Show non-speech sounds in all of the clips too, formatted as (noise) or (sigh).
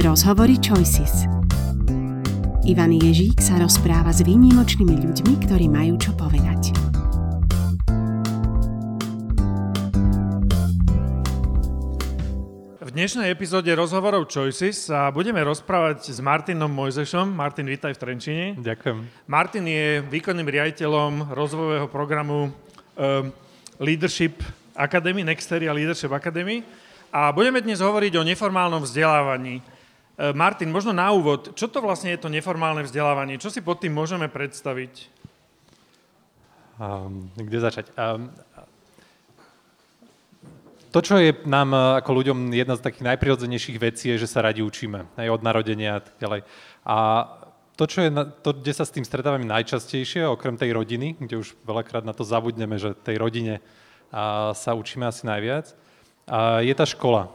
Rozhovory Choices. Ivan Ježík sa rozpráva s výnimočnými ľuďmi, ktorí majú čo povedať. V dnešnej epizóde rozhovorov Choices sa budeme rozprávať s Martinom Mojzešom. Martin, vítaj v Trenčine. Ďakujem. Martin je výkonným riaditeľom rozvojového programu uh, Leadership Academy, Nexteria Leadership Academy. A budeme dnes hovoriť o neformálnom vzdelávaní. E, Martin, možno na úvod, čo to vlastne je to neformálne vzdelávanie? Čo si pod tým môžeme predstaviť? Um, kde začať? Um, to, čo je nám e, ako ľuďom jedna z takých najprirodzenejších vecí, je, že sa radi učíme, aj od narodenia a tak ďalej. A to, čo je, to, kde sa s tým stretávame najčastejšie, okrem tej rodiny, kde už veľakrát na to zabudneme, že tej rodine a, sa učíme asi najviac, je tá škola.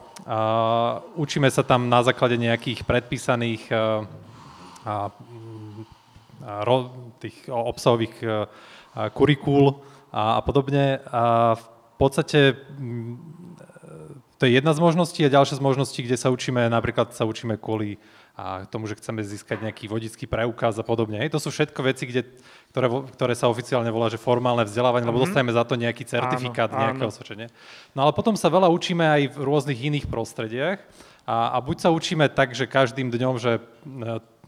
Učíme sa tam na základe nejakých predpísaných ro, tých obsahových a, kurikúl a, podobne. A v podstate to je jedna z možností a ďalšia z možností, kde sa učíme, napríklad sa učíme kvôli a tomu, že chceme získať nejaký vodický preukaz a podobne. Hej, to sú všetko veci, kde, ktoré, ktoré sa oficiálne volá, že formálne vzdelávanie, mm-hmm. lebo mhm. dostaneme za to nejaký certifikát, áno, nejaké osvedčenie. No ale potom sa veľa učíme aj v rôznych iných prostrediach a, a buď sa učíme tak, že každým dňom, že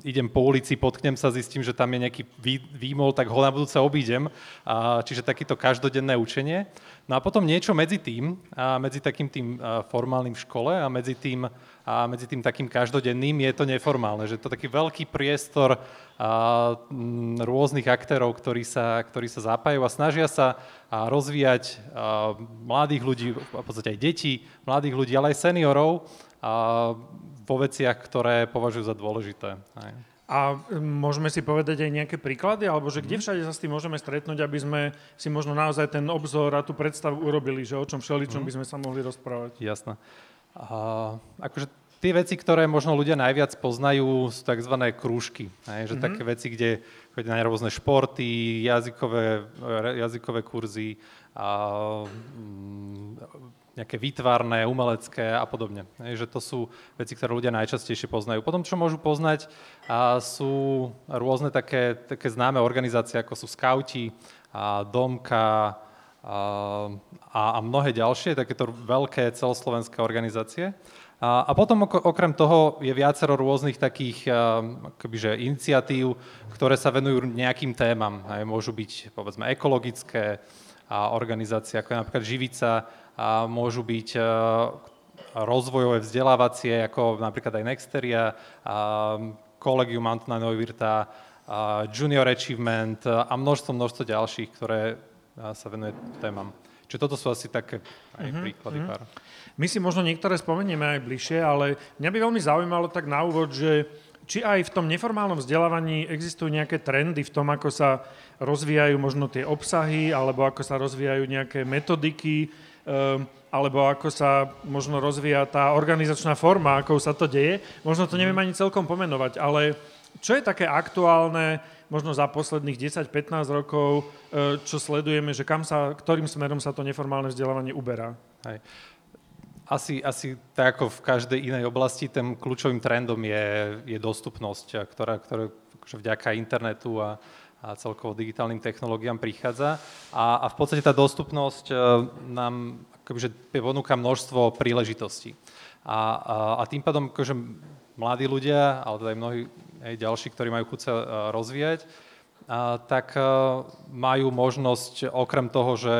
idem po ulici, potknem sa, zistím, že tam je nejaký vý, výmol, tak ho na budúce obídem. A, čiže takéto každodenné učenie. No a potom niečo medzi tým, a medzi takým tým formálnym v škole a medzi tým a medzi tým takým každodenným je to neformálne, že to taký veľký priestor a, m, rôznych aktérov, ktorí sa, ktorí sa zapájajú a snažia sa a, rozvíjať a, mladých ľudí, v podstate aj detí, mladých ľudí, ale aj seniorov vo veciach, ktoré považujú za dôležité. Aj. A môžeme si povedať aj nejaké príklady, alebo že kde mhm. všade sa s tým môžeme stretnúť, aby sme si možno naozaj ten obzor a tú predstavu urobili, že o čom všeličom mm. by sme sa mohli rozprávať. Jasné. A, akože tie veci, ktoré možno ľudia najviac poznajú, sú tzv. krúžky. Hej, že mm-hmm. také veci, kde chodia na rôzne športy, jazykové, jazykové kurzy, a, mm, nejaké výtvarné, umelecké a podobne. Hej, že to sú veci, ktoré ľudia najčastejšie poznajú. Potom, čo môžu poznať, a sú rôzne také, také známe organizácie, ako sú skauti, a domka, a, a mnohé ďalšie, takéto veľké celoslovenské organizácie. A, a potom okrem toho je viacero rôznych takých akobyže, iniciatív, ktoré sa venujú nejakým témam. Aj môžu byť povedzme ekologické a organizácie, ako je napríklad Živica, môžu byť rozvojové vzdelávacie, ako napríklad aj Nexteria, a Collegium Antona Neuwirta, Junior Achievement a množstvo, množstvo ďalších, ktoré sa venuje témam. Čiže toto sú asi také aj uh-huh, príklady uh-huh. pár. My si možno niektoré spomenieme aj bližšie, ale mňa by veľmi zaujímalo tak na úvod, že či aj v tom neformálnom vzdelávaní existujú nejaké trendy v tom, ako sa rozvíjajú možno tie obsahy, alebo ako sa rozvíjajú nejaké metodiky, alebo ako sa možno rozvíja tá organizačná forma, ako sa to deje. Možno to neviem ani celkom pomenovať, ale čo je také aktuálne, možno za posledných 10-15 rokov, e, čo sledujeme, že kam sa, ktorým smerom sa to neformálne vzdelávanie uberá? Hej. Asi, asi tak ako v každej inej oblasti, tým kľúčovým trendom je, je dostupnosť, ktorá, ktorá akože vďaka internetu a, a celkovo digitálnym technológiám prichádza. A, a v podstate tá dostupnosť e, nám akože ponúka množstvo príležitostí. A, a, a tým pádom akože mladí ľudia, ale teda aj mnohí aj ďalší, ktorí majú chuť sa e, rozvíjať, tak e, majú možnosť okrem toho, že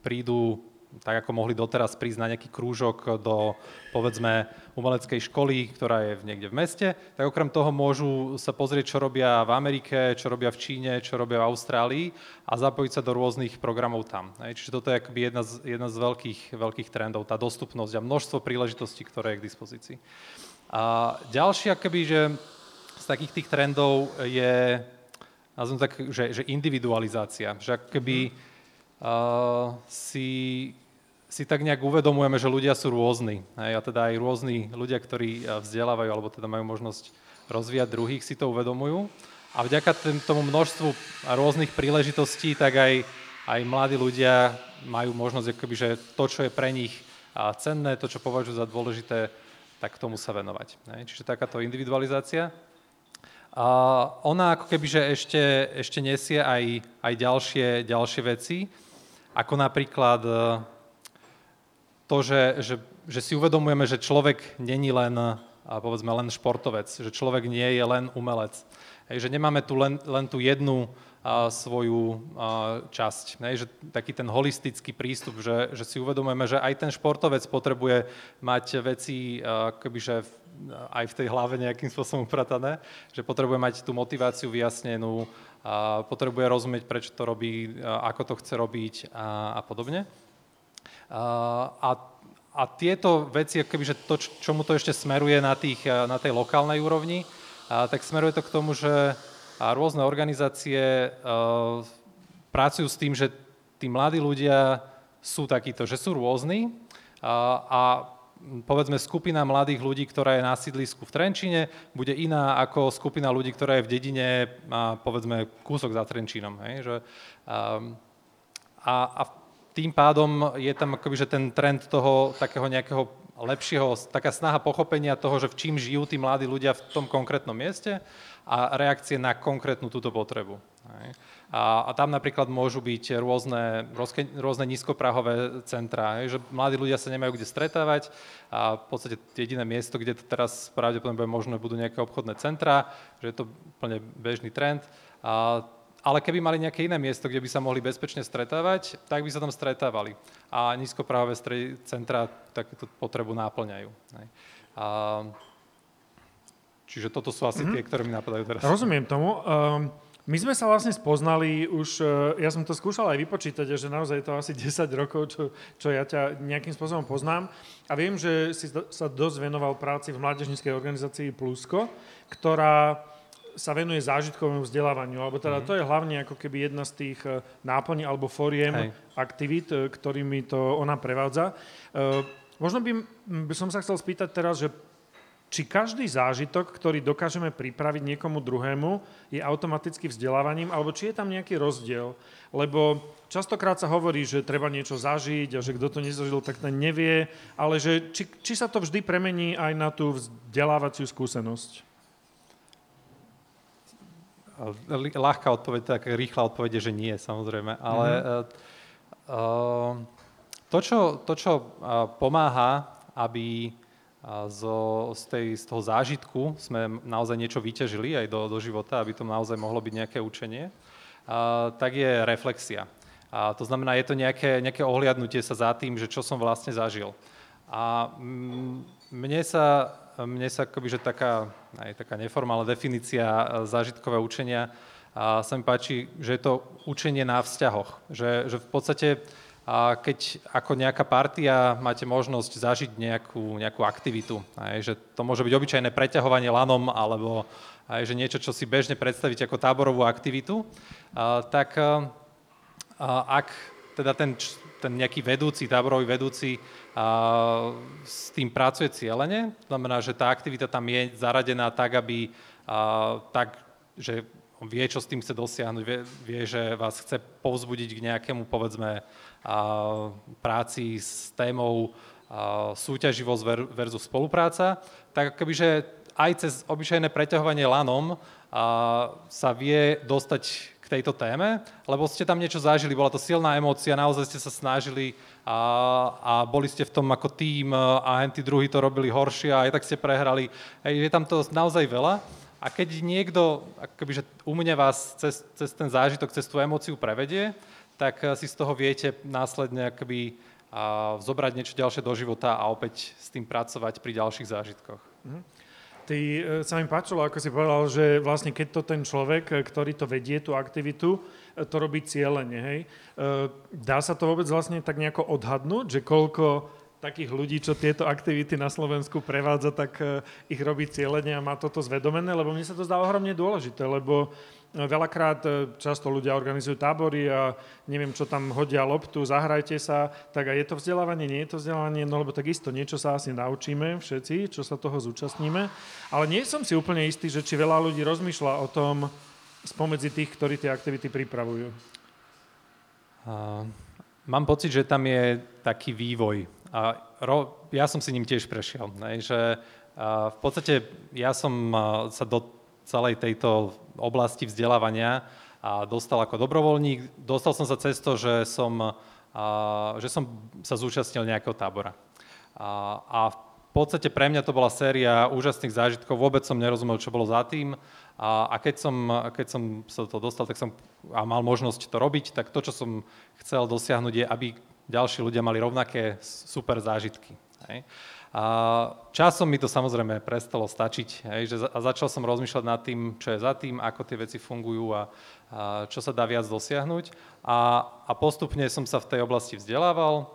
prídu tak ako mohli doteraz prísť na nejaký krúžok do, povedzme, umeleckej školy, ktorá je niekde v meste, tak okrem toho môžu sa pozrieť, čo robia v Amerike, čo robia v Číne, čo robia v Austrálii a zapojiť sa do rôznych programov tam. Čiže toto je akoby jedna z, jedna z veľkých, veľkých trendov, tá dostupnosť a množstvo príležitostí, ktoré je k dispozícii. A ďalší, akoby, že z takých tých trendov je, nazvem tak, že, že individualizácia. Že akoby uh, si, si tak nejak uvedomujeme, že ľudia sú rôzni. Hej, a teda aj rôzni ľudia, ktorí vzdelávajú, alebo teda majú možnosť rozvíjať druhých, si to uvedomujú. A vďaka tomu množstvu rôznych príležitostí, tak aj, aj mladí ľudia majú možnosť, akoby, že to, čo je pre nich cenné, to, čo považujú za dôležité, tak tomu sa venovať. Čiže takáto individualizácia. A ona ako keby, že ešte, ešte nesie aj, aj ďalšie, ďalšie veci, ako napríklad e, to, že, že, že si uvedomujeme, že človek není len, povedzme, len športovec, že človek nie je len umelec. Hej, že nemáme tu len, len tú jednu a, svoju a, časť. Hej, že taký ten holistický prístup, že, že si uvedomujeme, že aj ten športovec potrebuje mať veci, a, že v, aj v tej hlave nejakým spôsobom upratané, že potrebuje mať tú motiváciu vyjasnenú, a potrebuje rozumieť, prečo to robí, ako to chce robiť a, a podobne. A, a, tieto veci, kebyže to, čomu to ešte smeruje na, tých, na tej lokálnej úrovni, a, tak smeruje to k tomu, že rôzne organizácie a, pracujú s tým, že tí mladí ľudia sú takíto, že sú rôzni a, a povedzme skupina mladých ľudí, ktorá je na sídlisku v Trenčine, bude iná ako skupina ľudí, ktorá je v dedine a povedzme kúsok za Trenčínom. Hej? Že, a, a tým pádom je tam akoby, že ten trend toho takého nejakého lepšieho, taká snaha pochopenia toho, že v čím žijú tí mladí ľudia v tom konkrétnom mieste a reakcie na konkrétnu túto potrebu. A, a tam napríklad môžu byť rôzne, rôzne, rôzne nízkoprahové centrá, že mladí ľudia sa nemajú kde stretávať a v podstate jediné miesto, kde to teraz pravdepodobne bude možné, budú nejaké obchodné centrá, že je to úplne bežný trend. A, ale keby mali nejaké iné miesto, kde by sa mohli bezpečne stretávať, tak by sa tam stretávali. A nízkoprahové centrá takúto potrebu náplňajú. A, čiže toto sú asi mm-hmm. tie, ktoré mi napadajú teraz. Rozumiem tomu. Um... My sme sa vlastne spoznali už, e, ja som to skúšal aj vypočítať, že naozaj je to asi 10 rokov, čo, čo ja ťa nejakým spôsobom poznám. A viem, že si sa dosť venoval práci v mládežnickej organizácii Plusko, ktorá sa venuje zážitkovému vzdelávaniu, alebo teda mm-hmm. to je hlavne ako keby jedna z tých e, náplní alebo foriem Hej. aktivít, e, ktorými to ona prevádza. Možno by, by som sa chcel spýtať teraz, že či každý zážitok, ktorý dokážeme pripraviť niekomu druhému, je automaticky vzdelávaním, alebo či je tam nejaký rozdiel. Lebo častokrát sa hovorí, že treba niečo zažiť a že kto to nezažil, tak ten nevie, ale že či, či sa to vždy premení aj na tú vzdelávaciu skúsenosť. Ľahká odpoveď, tak rýchla odpoveď je, že nie, samozrejme. Ale mm-hmm. uh, to, čo, to, čo uh, pomáha, aby zo, z, tej, z toho zážitku sme naozaj niečo vyťažili aj do, do života, aby to naozaj mohlo byť nejaké učenie, tak je reflexia. A to znamená, je to nejaké, nejaké ohliadnutie sa za tým, že čo som vlastne zažil. A mne sa, mne sa akoby, že taká, aj taká neformálna definícia zážitkového učenia a sa mi páči, že je to učenie na vzťahoch. Že, že v podstate a keď ako nejaká partia máte možnosť zažiť nejakú, nejakú aktivitu, aj, že to môže byť obyčajné preťahovanie lanom alebo aj, že niečo, čo si bežne predstavíte ako táborovú aktivitu, a, tak a, ak teda ten, ten nejaký vedúci, táborový vedúci a, s tým pracuje cieľene, znamená, že tá aktivita tam je zaradená tak, aby a, tak, že on vie, čo s tým chce dosiahnuť, vie, vie že vás chce povzbudiť k nejakému, povedzme, práci s témou súťaživosť versus spolupráca, tak akobyže aj cez obyčajné preťahovanie lanom sa vie dostať k tejto téme, lebo ste tam niečo zažili, bola to silná emócia, naozaj ste sa snažili a, a boli ste v tom ako tým a tí druhí to robili horšie a aj tak ste prehrali. Je tam to naozaj veľa. A keď niekto akoby, že u mňa vás cez, cez ten zážitok, cez tú emóciu prevedie, tak si z toho viete následne akoby a zobrať niečo ďalšie do života a opäť s tým pracovať pri ďalších zážitkoch. Mm-hmm. Ty eh, sa mi páčilo, ako si povedal, že vlastne keď to ten človek, eh, ktorý to vedie, tú aktivitu, to robí cieľene, hej. Dá sa to vôbec vlastne tak nejako odhadnúť, že koľko takých ľudí, čo tieto aktivity na Slovensku prevádza, tak ich robí cieľene a má toto zvedomené, lebo mne sa to zdá ohromne dôležité, lebo Veľakrát e, často ľudia organizujú tábory a neviem, čo tam hodia loptu, zahrajte sa, tak a je to vzdelávanie, nie je to vzdelávanie, no lebo takisto niečo sa asi naučíme všetci, čo sa toho zúčastníme, ale nie som si úplne istý, že či veľa ľudí rozmýšľa o tom spomedzi tých, ktorí tie aktivity pripravujú. Uh, mám pocit, že tam je taký vývoj. A ro, ja som si ním tiež prešiel, ne, že uh, v podstate ja som uh, sa do celej tejto oblasti vzdelávania a dostal ako dobrovoľník. Dostal som sa cez to, že som, že som sa zúčastnil nejakého tábora. A, a v podstate pre mňa to bola séria úžasných zážitkov, vôbec som nerozumel, čo bolo za tým. A, a keď, som, keď som sa to dostal tak som, a mal možnosť to robiť, tak to, čo som chcel dosiahnuť, je, aby ďalší ľudia mali rovnaké super zážitky. Hej. A časom mi to samozrejme prestalo stačiť, hej, že a začal som rozmýšľať nad tým, čo je za tým, ako tie veci fungujú a, a čo sa dá viac dosiahnuť. A, a postupne som sa v tej oblasti vzdelával,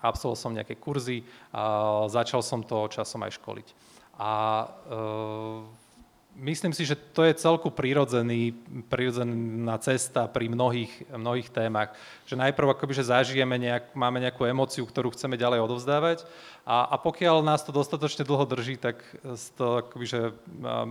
absolvoval som nejaké kurzy a začal som to časom aj školiť. A e, myslím si, že to je celku prirodzený, prirodzená cesta pri mnohých, mnohých témach. Že najprv akoby, že zažijeme, nejak, máme nejakú emóciu, ktorú chceme ďalej odovzdávať a, a pokiaľ nás to dostatočne dlho drží, tak to, akoby, že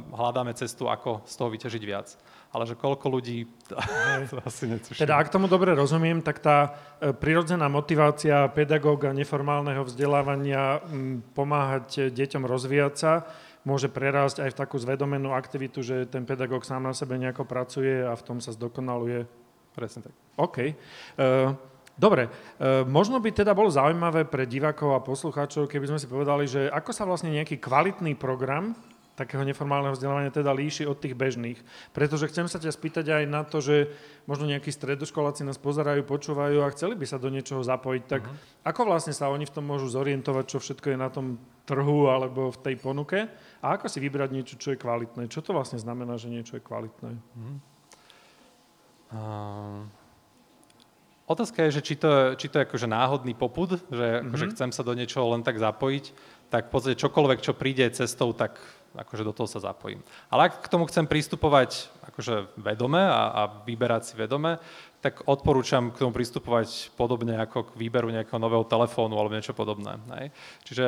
hľadáme cestu, ako z toho vyťažiť viac. Ale že koľko ľudí, (laughs) to asi netuším. Teda ak tomu dobre rozumiem, tak tá e, prirodzená motivácia pedagóga neformálneho vzdelávania pomáhať deťom rozvíjať sa, môže prerásť aj v takú zvedomenú aktivitu, že ten pedagóg sám na sebe nejako pracuje a v tom sa zdokonaluje. Presne tak. OK. Uh, Dobre, e, možno by teda bolo zaujímavé pre divákov a poslucháčov, keby sme si povedali, že ako sa vlastne nejaký kvalitný program takého neformálneho vzdelávania teda líši od tých bežných. Pretože chcem sa ťa spýtať aj na to, že možno nejakí stredoškoláci nás pozerajú, počúvajú a chceli by sa do niečoho zapojiť, tak uh-huh. ako vlastne sa oni v tom môžu zorientovať, čo všetko je na tom trhu alebo v tej ponuke a ako si vybrať niečo, čo je kvalitné. Čo to vlastne znamená, že niečo je kvalitné? Uh-huh. Uh... Otázka je, že či to, či to je akože náhodný popud, že akože chcem sa do niečoho len tak zapojiť, tak v podstate čokoľvek, čo príde cestou, tak akože do toho sa zapojím. Ale ak k tomu chcem pristupovať akože vedome a, a vyberať si vedome, tak odporúčam k tomu pristupovať podobne ako k výberu nejakého nového telefónu alebo niečo podobné. Hej. Čiže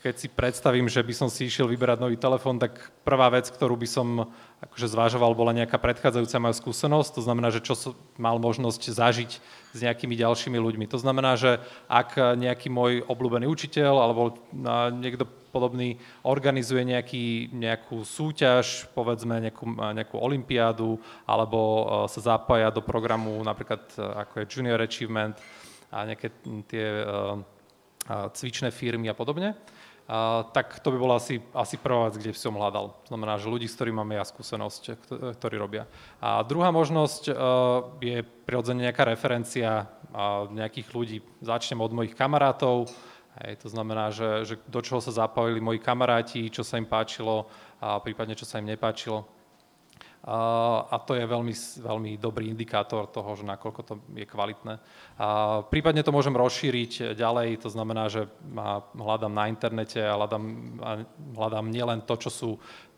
keď si predstavím, že by som si išiel vyberať nový telefón, tak prvá vec, ktorú by som akože zvážoval, bola nejaká predchádzajúca moja skúsenosť. To znamená, že čo som mal možnosť zažiť s nejakými ďalšími ľuďmi. To znamená, že ak nejaký môj obľúbený učiteľ alebo niekto podobný organizuje nejaký, nejakú súťaž, povedzme nejakú, nejakú olimpiádu, alebo e, sa zapája do programu napríklad e, ako je Junior Achievement a nejaké tie uh, cvičné firmy a podobne, tak to by bola asi, asi prvá vec, kde som hľadal. Znamená, že ľudí, s ktorými máme ja skúsenosť, ktorí robia. A druhá možnosť je prirodzene nejaká referencia nejakých ľudí. Začnem od mojich kamarátov, Hej, to znamená, že, že do čoho sa zapojili moji kamaráti, čo sa im páčilo a prípadne čo sa im nepáčilo. A, to je veľmi, veľmi dobrý indikátor toho, že nakoľko to je kvalitné. A prípadne to môžem rozšíriť ďalej, to znamená, že hľadám na internete a hľadám, a hľadám nielen to, čo sú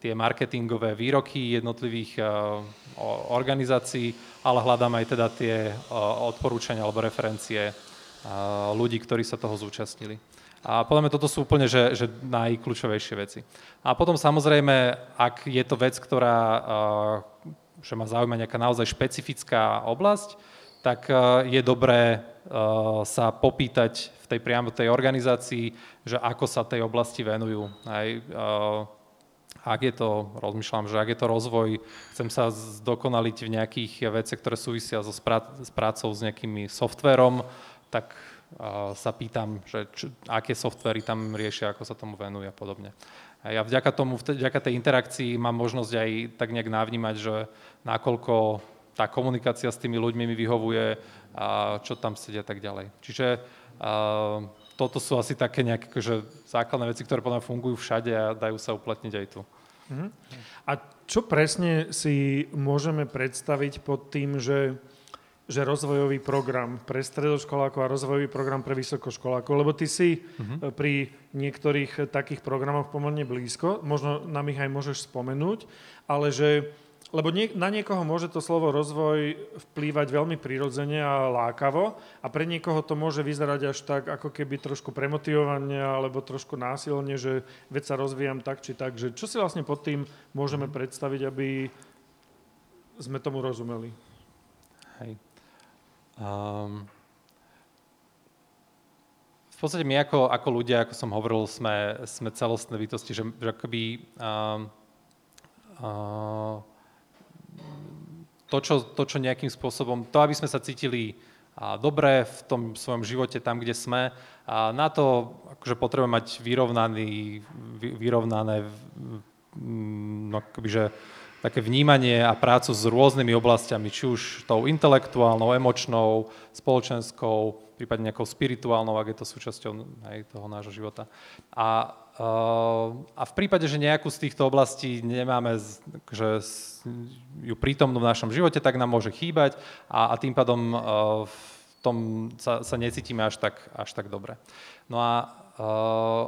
tie marketingové výroky jednotlivých uh, organizácií, ale hľadám aj teda tie uh, odporúčania alebo referencie ľudí, ktorí sa toho zúčastnili. A podľa mňa toto sú úplne že, že najkľúčovejšie veci. A potom samozrejme, ak je to vec, ktorá že ma zaujíma nejaká naozaj špecifická oblasť, tak je dobré sa popýtať v tej priamo tej organizácii, že ako sa tej oblasti venujú. Aj, ak je to, rozmýšľam, že ak je to rozvoj, chcem sa zdokonaliť v nejakých veciach, ktoré súvisia so sprá- s prácou s nejakými softverom, tak sa pýtam, že čo, aké softvery tam riešia, ako sa tomu venujú a podobne. A ja vďaka tomu, vďaka tej interakcii mám možnosť aj tak nejak navnímať, že nakoľko tá komunikácia s tými ľuďmi mi vyhovuje a čo tam sedia a tak ďalej. Čiže uh, toto sú asi také nejaké že základné veci, ktoré podľa fungujú všade a dajú sa uplatniť aj tu. Uh-huh. A čo presne si môžeme predstaviť pod tým, že že rozvojový program pre stredoškolákov a rozvojový program pre vysokoškolákov, lebo ty si uh-huh. pri niektorých takých programoch pomerne blízko, možno nám ich aj môžeš spomenúť, ale že, lebo nie, na niekoho môže to slovo rozvoj vplývať veľmi prirodzene a lákavo a pre niekoho to môže vyzerať až tak, ako keby trošku premotivovanie alebo trošku násilne, že veď sa rozvíjam tak či tak, že čo si vlastne pod tým môžeme uh-huh. predstaviť, aby sme tomu rozumeli? Hej. Um, v podstate my ako, ako ľudia, ako som hovoril, sme, sme celostné bytosti, že, že akoby uh, uh, to, čo, to, čo nejakým spôsobom, to, aby sme sa cítili dobre v tom svojom živote, tam, kde sme. A na to akože potrebujeme mať vyrovnaný, vyrovnané no, akoby, že také vnímanie a prácu s rôznymi oblastiami, či už tou intelektuálnou, emočnou, spoločenskou, prípadne nejakou spirituálnou, ak je to súčasťou aj toho nášho života. A, uh, a v prípade, že nejakú z týchto oblastí nemáme že ju prítomnú v našom živote, tak nám môže chýbať a, a tým pádom uh, v tom sa, sa necítime až tak, až tak dobre. No a, uh,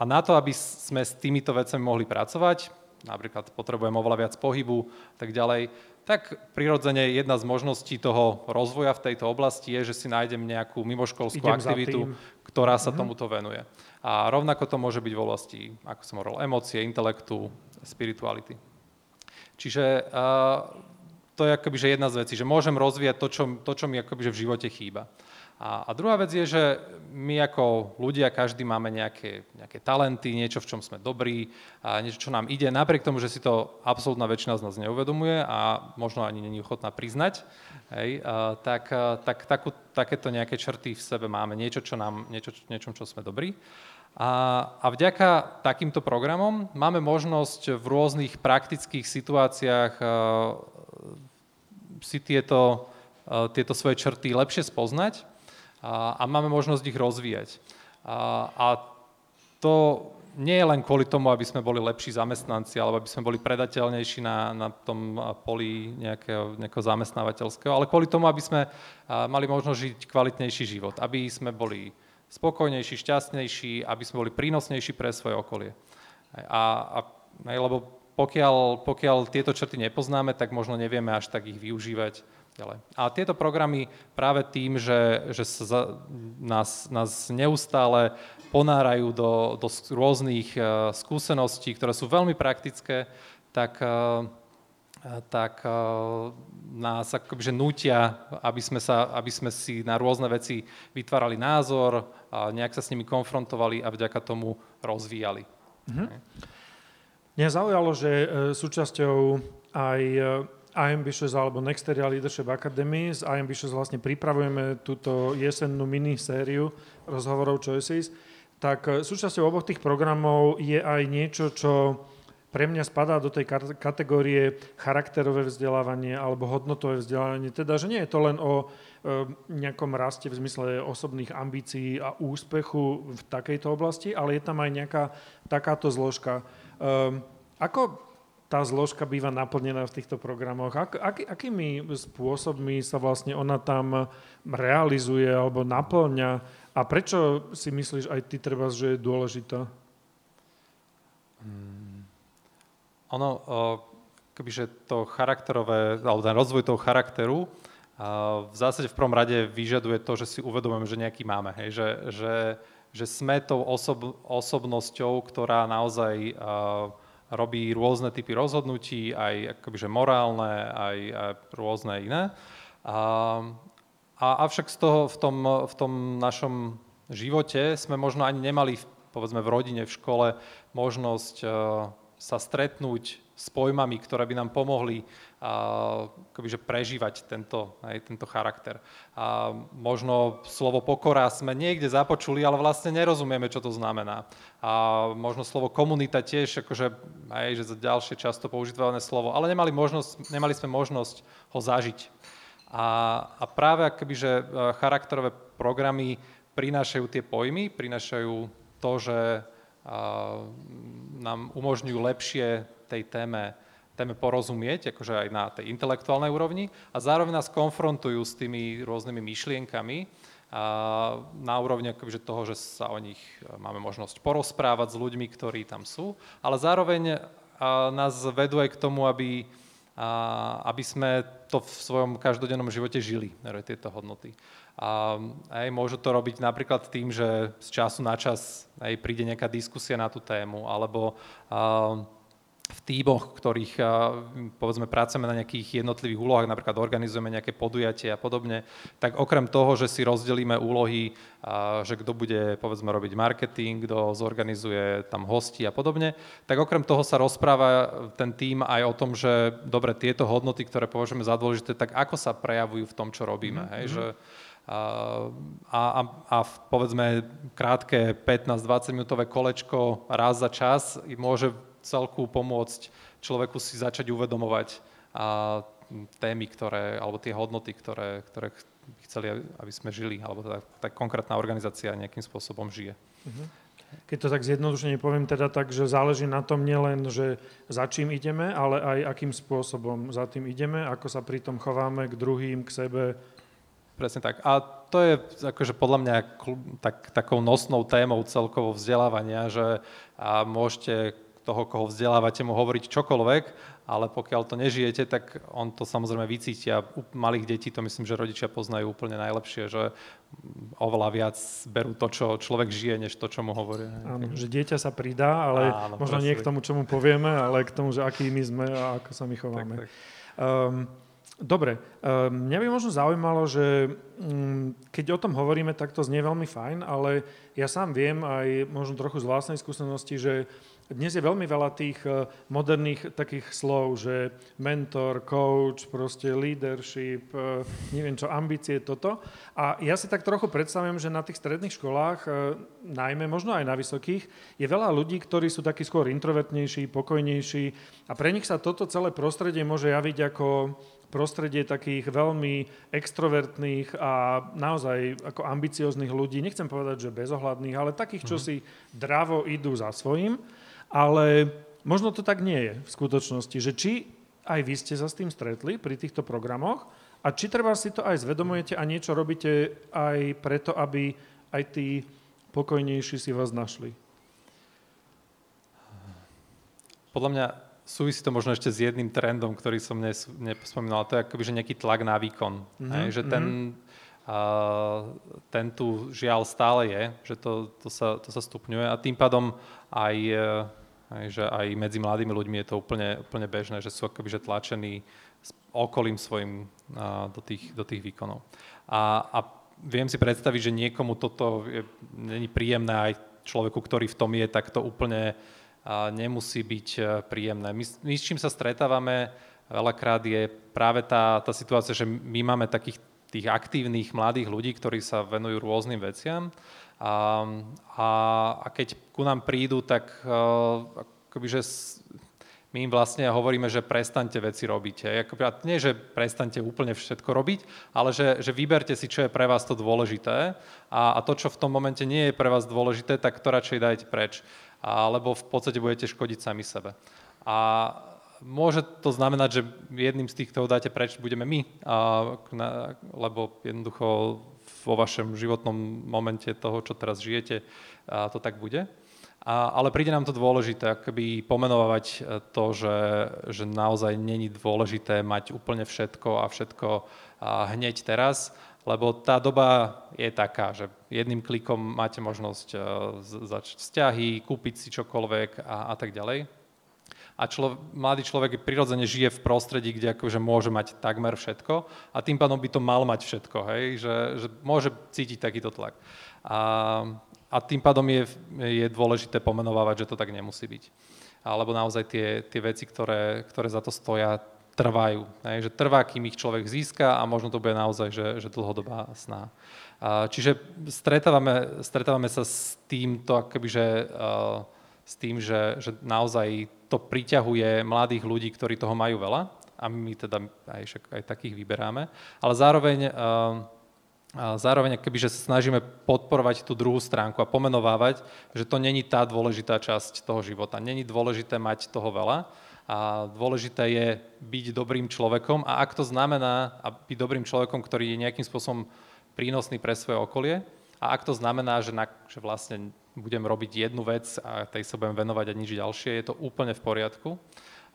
a na to, aby sme s týmito vecami mohli pracovať, napríklad potrebujem oveľa viac pohybu, tak ďalej, tak prirodzene jedna z možností toho rozvoja v tejto oblasti je, že si nájdem nejakú mimoškolskú Idem aktivitu, ktorá sa mm-hmm. tomuto venuje. A rovnako to môže byť v oblasti, ako som hovoril, emócie, intelektu, spirituality. Čiže uh, to je akoby, že jedna z vecí, že môžem rozvíjať to, čo, to, čo mi akoby, že v živote chýba. A, a druhá vec je, že my ako ľudia, každý máme nejaké, nejaké talenty, niečo, v čom sme dobrí, a niečo, čo nám ide, napriek tomu, že si to absolútna väčšina z nás neuvedomuje a možno ani není ochotná priznať, hej, a, tak, tak takú, takéto nejaké črty v sebe máme, niečo, čo nám, niečo, niečom, čo sme dobrí. A, a vďaka takýmto programom máme možnosť v rôznych praktických situáciách si tieto, tieto svoje črty lepšie spoznať a, a máme možnosť ich rozvíjať. A, a to nie je len kvôli tomu, aby sme boli lepší zamestnanci, alebo aby sme boli predateľnejší na, na tom poli nejakého, nejakého zamestnávateľského, ale kvôli tomu, aby sme mali možnosť žiť kvalitnejší život, aby sme boli spokojnejší, šťastnejší, aby sme boli prínosnejší pre svoje okolie. A, a lebo pokiaľ, pokiaľ tieto črty nepoznáme, tak možno nevieme až tak ich využívať ďalej. A tieto programy práve tým, že, že sa za, nás, nás neustále ponárajú do, do rôznych uh, skúseností, ktoré sú veľmi praktické, tak, uh, tak uh, nás akože nutia, aby sme, sa, aby sme si na rôzne veci vytvárali názor, a nejak sa s nimi konfrontovali a vďaka tomu rozvíjali. Mm-hmm. Mňa zaujalo, že súčasťou aj iAmbitious alebo Next Area Leadership Academy. Z iAmbitious vlastne pripravujeme túto jesennú sériu rozhovorov Choices. Tak e, súčasťou oboch tých programov je aj niečo, čo pre mňa spadá do tej kategórie charakterové vzdelávanie alebo hodnotové vzdelávanie. Teda, že nie je to len o e, nejakom raste v zmysle osobných ambícií a úspechu v takejto oblasti, ale je tam aj nejaká takáto zložka. E, ako tá zložka býva naplnená v týchto programoch? Ak, ak, akými spôsobmi sa vlastne ona tam realizuje alebo naplňa? A prečo si myslíš aj ty treba, že je dôležitá? Hmm. Ono, kebyže to charakterové, alebo ten rozvoj toho charakteru v zásade v prvom rade vyžaduje to, že si uvedomujeme, že nejaký máme. Hej? Že, že, že sme tou osob, osobnosťou, ktorá naozaj robí rôzne typy rozhodnutí, aj akobyže morálne, aj, aj rôzne iné. A, a avšak z toho v tom, v tom našom živote sme možno ani nemali, povedzme v rodine, v škole, možnosť uh, sa stretnúť s pojmami, ktoré by nám pomohli akoby, prežívať tento, aj, tento charakter. A možno slovo pokora sme niekde započuli, ale vlastne nerozumieme, čo to znamená. A možno slovo komunita tiež, akože, aj, že za ďalšie často používané slovo, ale nemali, možnosť, nemali sme možnosť ho zažiť. A, a práve akoby, že e, charakterové programy prinášajú tie pojmy, prinášajú to, že nám umožňujú lepšie tej téme, téme porozumieť, akože aj na tej intelektuálnej úrovni a zároveň nás konfrontujú s tými rôznymi myšlienkami a na úrovni akože toho, že sa o nich e, máme možnosť porozprávať s ľuďmi, ktorí tam sú, ale zároveň nás vedú aj k tomu, aby, aby sme to v svojom každodennom živote žili, tieto hodnoty. A aj môžu to robiť napríklad tým, že z času na čas aj príde nejaká diskusia na tú tému, alebo a, v tímoch, ktorých povedzme pracujeme na nejakých jednotlivých úlohách, napríklad organizujeme nejaké podujatie a podobne, tak okrem toho, že si rozdelíme úlohy, že kto bude povedzme robiť marketing, kto zorganizuje tam hosti a podobne, tak okrem toho sa rozpráva ten tím aj o tom, že dobre, tieto hodnoty, ktoré považujeme za dôležité, tak ako sa prejavujú v tom, čo robíme. Mm-hmm. Hej, že, a, a, a povedzme krátke 15-20 minútové kolečko raz za čas môže celku pomôcť človeku si začať uvedomovať a, témy, ktoré, alebo tie hodnoty, ktoré, ktoré chceli, aby sme žili, alebo tá, tá konkrétna organizácia nejakým spôsobom žije. Mhm. Keď to tak zjednodušene poviem teda tak, že záleží na tom nielen, že za čím ideme, ale aj akým spôsobom za tým ideme, ako sa pri tom chováme k druhým, k sebe. Presne tak. A to je akože podľa mňa tak, takou nosnou témou celkovo vzdelávania, že a môžete toho, koho vzdelávate, mu hovoriť čokoľvek, ale pokiaľ to nežijete, tak on to samozrejme vycíti a u malých detí to myslím, že rodičia poznajú úplne najlepšie, že oveľa viac berú to, čo človek žije, než to, čo mu hovorí. Áno, že dieťa sa pridá, ale Áno, možno nie k tomu, čo mu povieme, ale k tomu, že aký my sme a ako sa my chováme. Tak, tak. Um, Dobre, ehm, mňa by možno zaujímalo, že mm, keď o tom hovoríme, tak to znie veľmi fajn, ale ja sám viem aj možno trochu z vlastnej skúsenosti, že dnes je veľmi veľa tých e, moderných takých slov, že mentor, coach, proste leadership, e, neviem čo, ambície, toto. A ja si tak trochu predstavujem, že na tých stredných školách, e, najmä možno aj na vysokých, je veľa ľudí, ktorí sú takí skôr introvertnejší, pokojnejší a pre nich sa toto celé prostredie môže javiť ako prostredie takých veľmi extrovertných a naozaj ako ambicioznych ľudí, nechcem povedať, že bezohľadných, ale takých, čo mhm. si dravo idú za svojím ale možno to tak nie je v skutočnosti, že či aj vy ste sa s tým stretli pri týchto programoch a či treba si to aj zvedomujete a niečo robíte aj preto, aby aj tí pokojnejší si vás našli? Podľa mňa súvisí to možno ešte s jedným trendom, ktorý som dnes nepospomínal, to je akoby, že nejaký tlak na výkon. Mm-hmm. Hej, že ten, mm-hmm. a, ten tu žiaľ stále je, že to, to, sa, to sa stupňuje a tým pádom aj aj, že aj medzi mladými ľuďmi je to úplne, úplne bežné, že sú akoby že tlačení okolím svojim a, do, tých, do tých výkonov. A, a viem si predstaviť, že niekomu toto není príjemné aj človeku, ktorý v tom je, tak to úplne a, nemusí byť e, príjemné. My, my s čím sa stretávame veľakrát je práve tá, tá situácia, že my máme takých tých aktívnych mladých ľudí, ktorí sa venujú rôznym veciam a, a, a keď ku nám prídu, tak uh, akoby, že my im vlastne hovoríme, že prestaňte veci robiť. Akoby, a nie, že prestaňte úplne všetko robiť, ale že, že vyberte si, čo je pre vás to dôležité a, a to, čo v tom momente nie je pre vás dôležité, tak to radšej dajte preč. A, lebo v podstate budete škodiť sami sebe. A môže to znamenať, že jedným z tých, ktorého dáte preč, budeme my, a, na, lebo jednoducho vo vašom životnom momente toho, čo teraz žijete, to tak bude. A, ale príde nám to dôležité, akoby pomenovať e, to, že, že naozaj není dôležité mať úplne všetko a všetko a hneď teraz, lebo tá doba je taká, že jedným klikom máte možnosť e, začať vzťahy, kúpiť si čokoľvek a, a tak ďalej a člo, mladý človek prirodzene žije v prostredí, kde akože môže mať takmer všetko a tým pádom by to mal mať všetko, hej? Že, že môže cítiť takýto tlak. A, a tým pádom je, je dôležité pomenovávať, že to tak nemusí byť. Alebo naozaj tie, tie veci, ktoré, ktoré za to stoja, trvajú. Hej? Že trvá, kým ich človek získa a možno to bude naozaj, že, že dlhodobá sná. Čiže stretávame, stretávame sa s týmto, akoby, že, s tým, že, že naozaj to priťahuje mladých ľudí, ktorí toho majú veľa a my teda aj, však, aj takých vyberáme, ale zároveň, uh, zároveň že sa snažíme podporovať tú druhú stránku a pomenovávať, že to není tá dôležitá časť toho života. Není dôležité mať toho veľa a dôležité je byť dobrým človekom a ak to znamená a byť dobrým človekom, ktorý je nejakým spôsobom prínosný pre svoje okolie a ak to znamená, že, na, že vlastne budem robiť jednu vec a tej sa budem venovať a nič ďalšie, je to úplne v poriadku.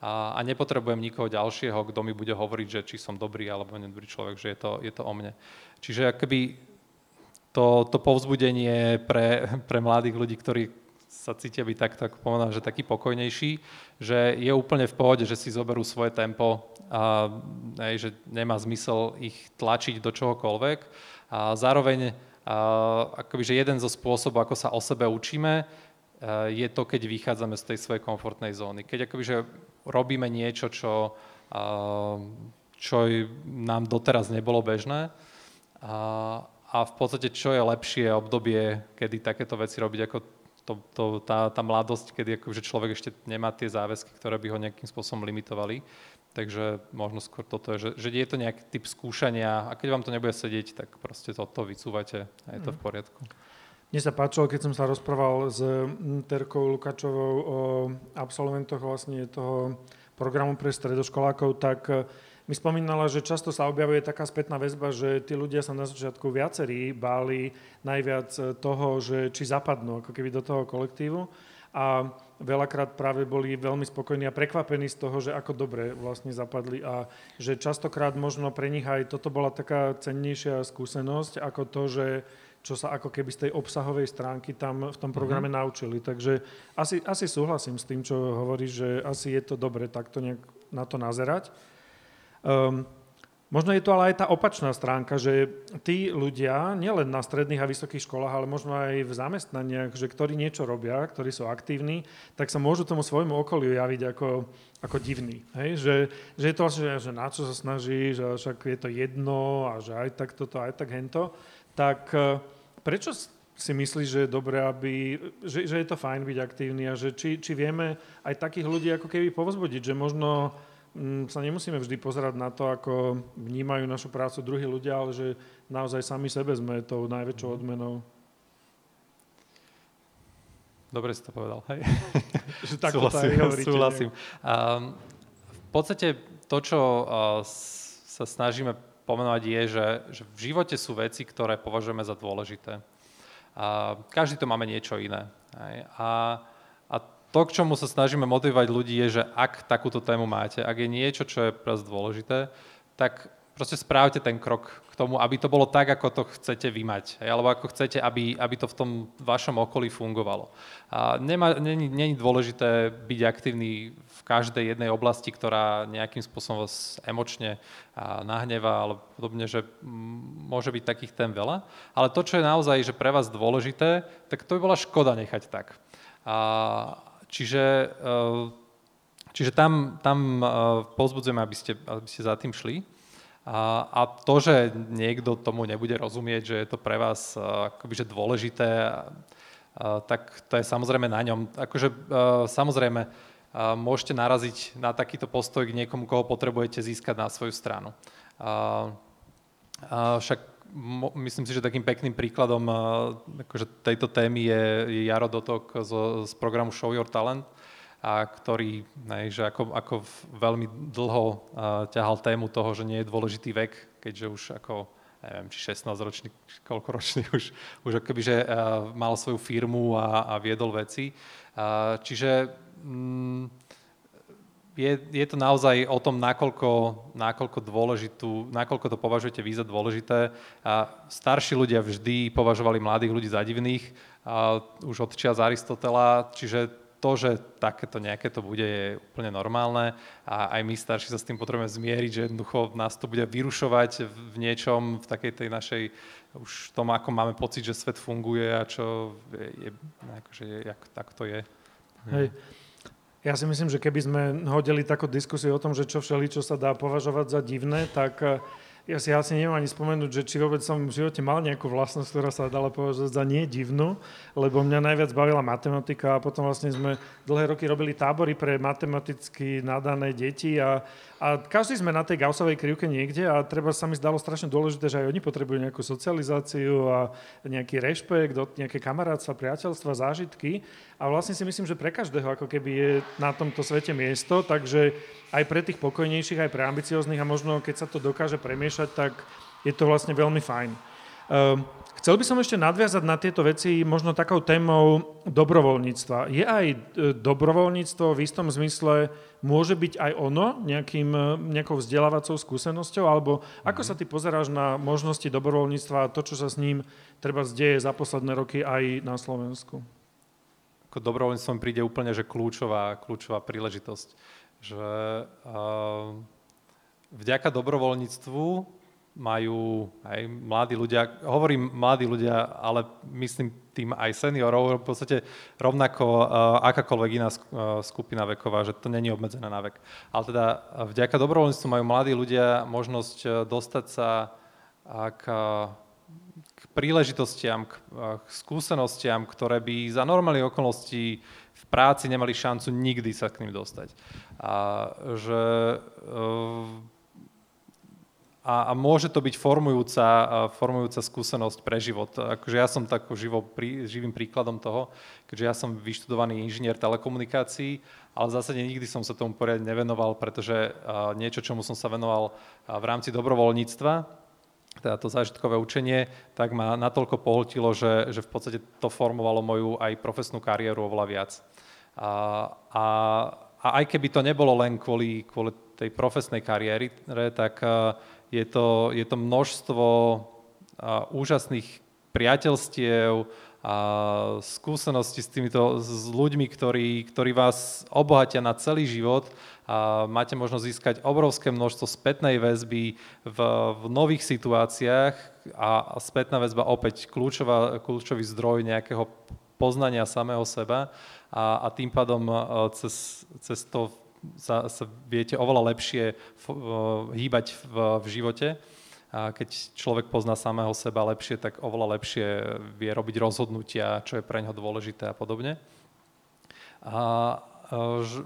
A, a nepotrebujem nikoho ďalšieho, kto mi bude hovoriť, že či som dobrý alebo nedobrý človek, že je to, je to o mne. Čiže akoby to, to povzbudenie pre, pre mladých ľudí, ktorí sa cítia byť takto, ako povedal, že taký pokojnejší, že je úplne v pohode, že si zoberú svoje tempo a hej, že nemá zmysel ich tlačiť do čohokoľvek. A zároveň akoby, jeden zo spôsobov, ako sa o sebe učíme, je to, keď vychádzame z tej svojej komfortnej zóny. Keď akoby, robíme niečo, čo, čo nám doteraz nebolo bežné, a, a v podstate čo je lepšie obdobie, kedy takéto veci robiť, ako to, to, tá, tá mladosť, kedy akože človek ešte nemá tie záväzky, ktoré by ho nejakým spôsobom limitovali. Takže možno skôr toto je, že, že je to nejaký typ skúšania a keď vám to nebude sedieť, tak proste toto vycúvate a je to v mhm. poriadku. Mne sa páčilo, keď som sa rozprával s Terkou Lukačovou o absolventoch vlastne toho programu pre stredoškolákov, tak mi spomínala, že často sa objavuje taká spätná väzba, že tí ľudia sa na začiatku viacerí báli najviac toho, že či zapadnú ako keby do toho kolektívu a veľakrát práve boli veľmi spokojní a prekvapení z toho, že ako dobre vlastne zapadli a že častokrát možno pre nich aj toto bola taká cennejšia skúsenosť ako to, že čo sa ako keby z tej obsahovej stránky tam v tom programe mm-hmm. naučili. Takže asi, asi súhlasím s tým, čo hovoríš, že asi je to dobre takto nejak na to nazerať. Um, možno je to ale aj tá opačná stránka, že tí ľudia, nielen na stredných a vysokých školách, ale možno aj v zamestnaniach, že ktorí niečo robia, ktorí sú aktívni, tak sa môžu tomu svojmu okoliu javiť ako, ako divný. Hej? Že, že je to vlastne, že, že na čo sa snažíš, a však je to jedno a že aj tak toto, aj tak hento. Tak e, prečo si myslíš, že je dobré, aby, že, že je to fajn byť aktívny a že či, či vieme aj takých ľudí ako keby povzbudiť, že možno sa nemusíme vždy pozerať na to, ako vnímajú našu prácu druhí ľudia, ale že naozaj sami sebe sme tou najväčšou mhm. odmenou. Dobre si to povedal, hej. (laughs) Že tak súhlasím, to hovoríte, súhlasím. Um, v podstate to, čo uh, sa snažíme pomenovať, je, že, že v živote sú veci, ktoré považujeme za dôležité. A každý to máme niečo iné. Hej. A to, k čomu sa snažíme motivovať ľudí, je, že ak takúto tému máte, ak je niečo, čo je pre vás dôležité, tak proste správte ten krok k tomu, aby to bolo tak, ako to chcete vymať, alebo ako chcete, aby, aby to v tom vašom okolí fungovalo. A nemá, není, není dôležité byť aktívny v každej jednej oblasti, ktorá nejakým spôsobom vás emočne nahneva, alebo podobne, že môže byť takých tém veľa. Ale to, čo je naozaj že pre vás dôležité, tak to by bola škoda nechať tak. A, Čiže, eh, čiže tam, tam eh, pozbudzujeme, aby ste, aby ste za tým šli. A, a to, že niekto tomu nebude rozumieť, že je to pre vás eh, akoby, že dôležité, tak to je samozrejme na ňom. Akože samozrejme môžete naraziť na takýto postoj k niekomu, koho potrebujete získať na svoju stranu. Však myslím si, že takým pekným príkladom akože tejto témy je, je Jaro Dotok z, z programu Show Your Talent, a ktorý ne, že ako, ako veľmi dlho uh, ťahal tému toho, že nie je dôležitý vek, keďže už ako neviem, či 16 ročný, koľko ročný (laughs) už, už akoby, že uh, mal svoju firmu a, a viedol veci. Uh, čiže mm, je, je to naozaj o tom, nakoľko, nakoľko, dôležitú, nakoľko to považujete vy za dôležité. A starší ľudia vždy považovali mladých ľudí za divných, a už od čias Aristotela, čiže to, že takéto nejaké to bude, je úplne normálne a aj my starší sa s tým potrebujeme zmieriť, že jednoducho nás to bude vyrušovať v niečom, v takej tej našej, už tom, ako máme pocit, že svet funguje a čo je, je akože, jak, tak to je. Hej. Ja si myslím, že keby sme hodili takú diskusiu o tom, že čo všeli, čo sa dá považovať za divné, tak eh, ja si asi neviem ani spomenúť, že či vôbec som v živote mal nejakú vlastnosť, ktorá sa dala považovať za nie divnú, lebo mňa najviac bavila matematika a potom vlastne sme dlhé roky robili tábory pre matematicky nadané deti a, a každý sme na tej Gaussovej krivke niekde a treba sa mi zdalo strašne dôležité, že aj oni potrebujú nejakú socializáciu a nejaký rešpekt, nejaké kamarátstva, priateľstva, zážitky. A vlastne si myslím, že pre každého ako keby je na tomto svete miesto, takže aj pre tých pokojnejších, aj pre ambicióznych a možno keď sa to dokáže premiešať, tak je to vlastne veľmi fajn. Ehm, chcel by som ešte nadviazať na tieto veci možno takou témou dobrovoľníctva. Je aj e, dobrovoľníctvo v istom zmysle, môže byť aj ono nejakým, e, nejakou vzdelávacou skúsenosťou, alebo ako mhm. sa ty pozeráš na možnosti dobrovoľníctva a to, čo sa s ním treba zdeje za posledné roky aj na Slovensku? ako dobrovoľníctvo mi príde úplne, že kľúčová, kľúčová príležitosť. Že uh, vďaka dobrovoľníctvu majú aj mladí ľudia, hovorím mladí ľudia, ale myslím tým aj seniorov, v podstate rovnako uh, akákoľvek iná skupina veková, že to není obmedzené na vek. Ale teda vďaka dobrovoľníctvu majú mladí ľudia možnosť dostať sa k, k príležitostiam, k, k skúsenostiam, ktoré by za normálnych okolností v práci nemali šancu nikdy sa k ním dostať. A že a, a môže to byť formujúca, formujúca skúsenosť pre život. Akože ja som tak živo, prí, živým príkladom toho, keďže ja som vyštudovaný inžinier telekomunikácií, ale v zásade nikdy som sa tomu poriadne nevenoval, pretože niečo, čomu som sa venoval v rámci dobrovoľníctva, teda to zážitkové učenie, tak ma natoľko pohltilo, že, že v podstate to formovalo moju aj profesnú kariéru oveľa viac. A, a, a aj keby to nebolo len kvôli, kvôli tej profesnej kariéry, tak je to, je to množstvo úžasných priateľstiev a skúsenosti s týmito s ľuďmi, ktorí, ktorí vás obohatia na celý život. A máte možnosť získať obrovské množstvo spätnej väzby v, v nových situáciách a, spätná väzba opäť kľúčová, kľúčový zdroj nejakého poznania samého seba a, a tým pádom cez, cez to sa, sa viete oveľa lepšie hýbať v, v živote. A keď človek pozná samého seba lepšie, tak oveľa lepšie vie robiť rozhodnutia, čo je pre neho dôležité a podobne. A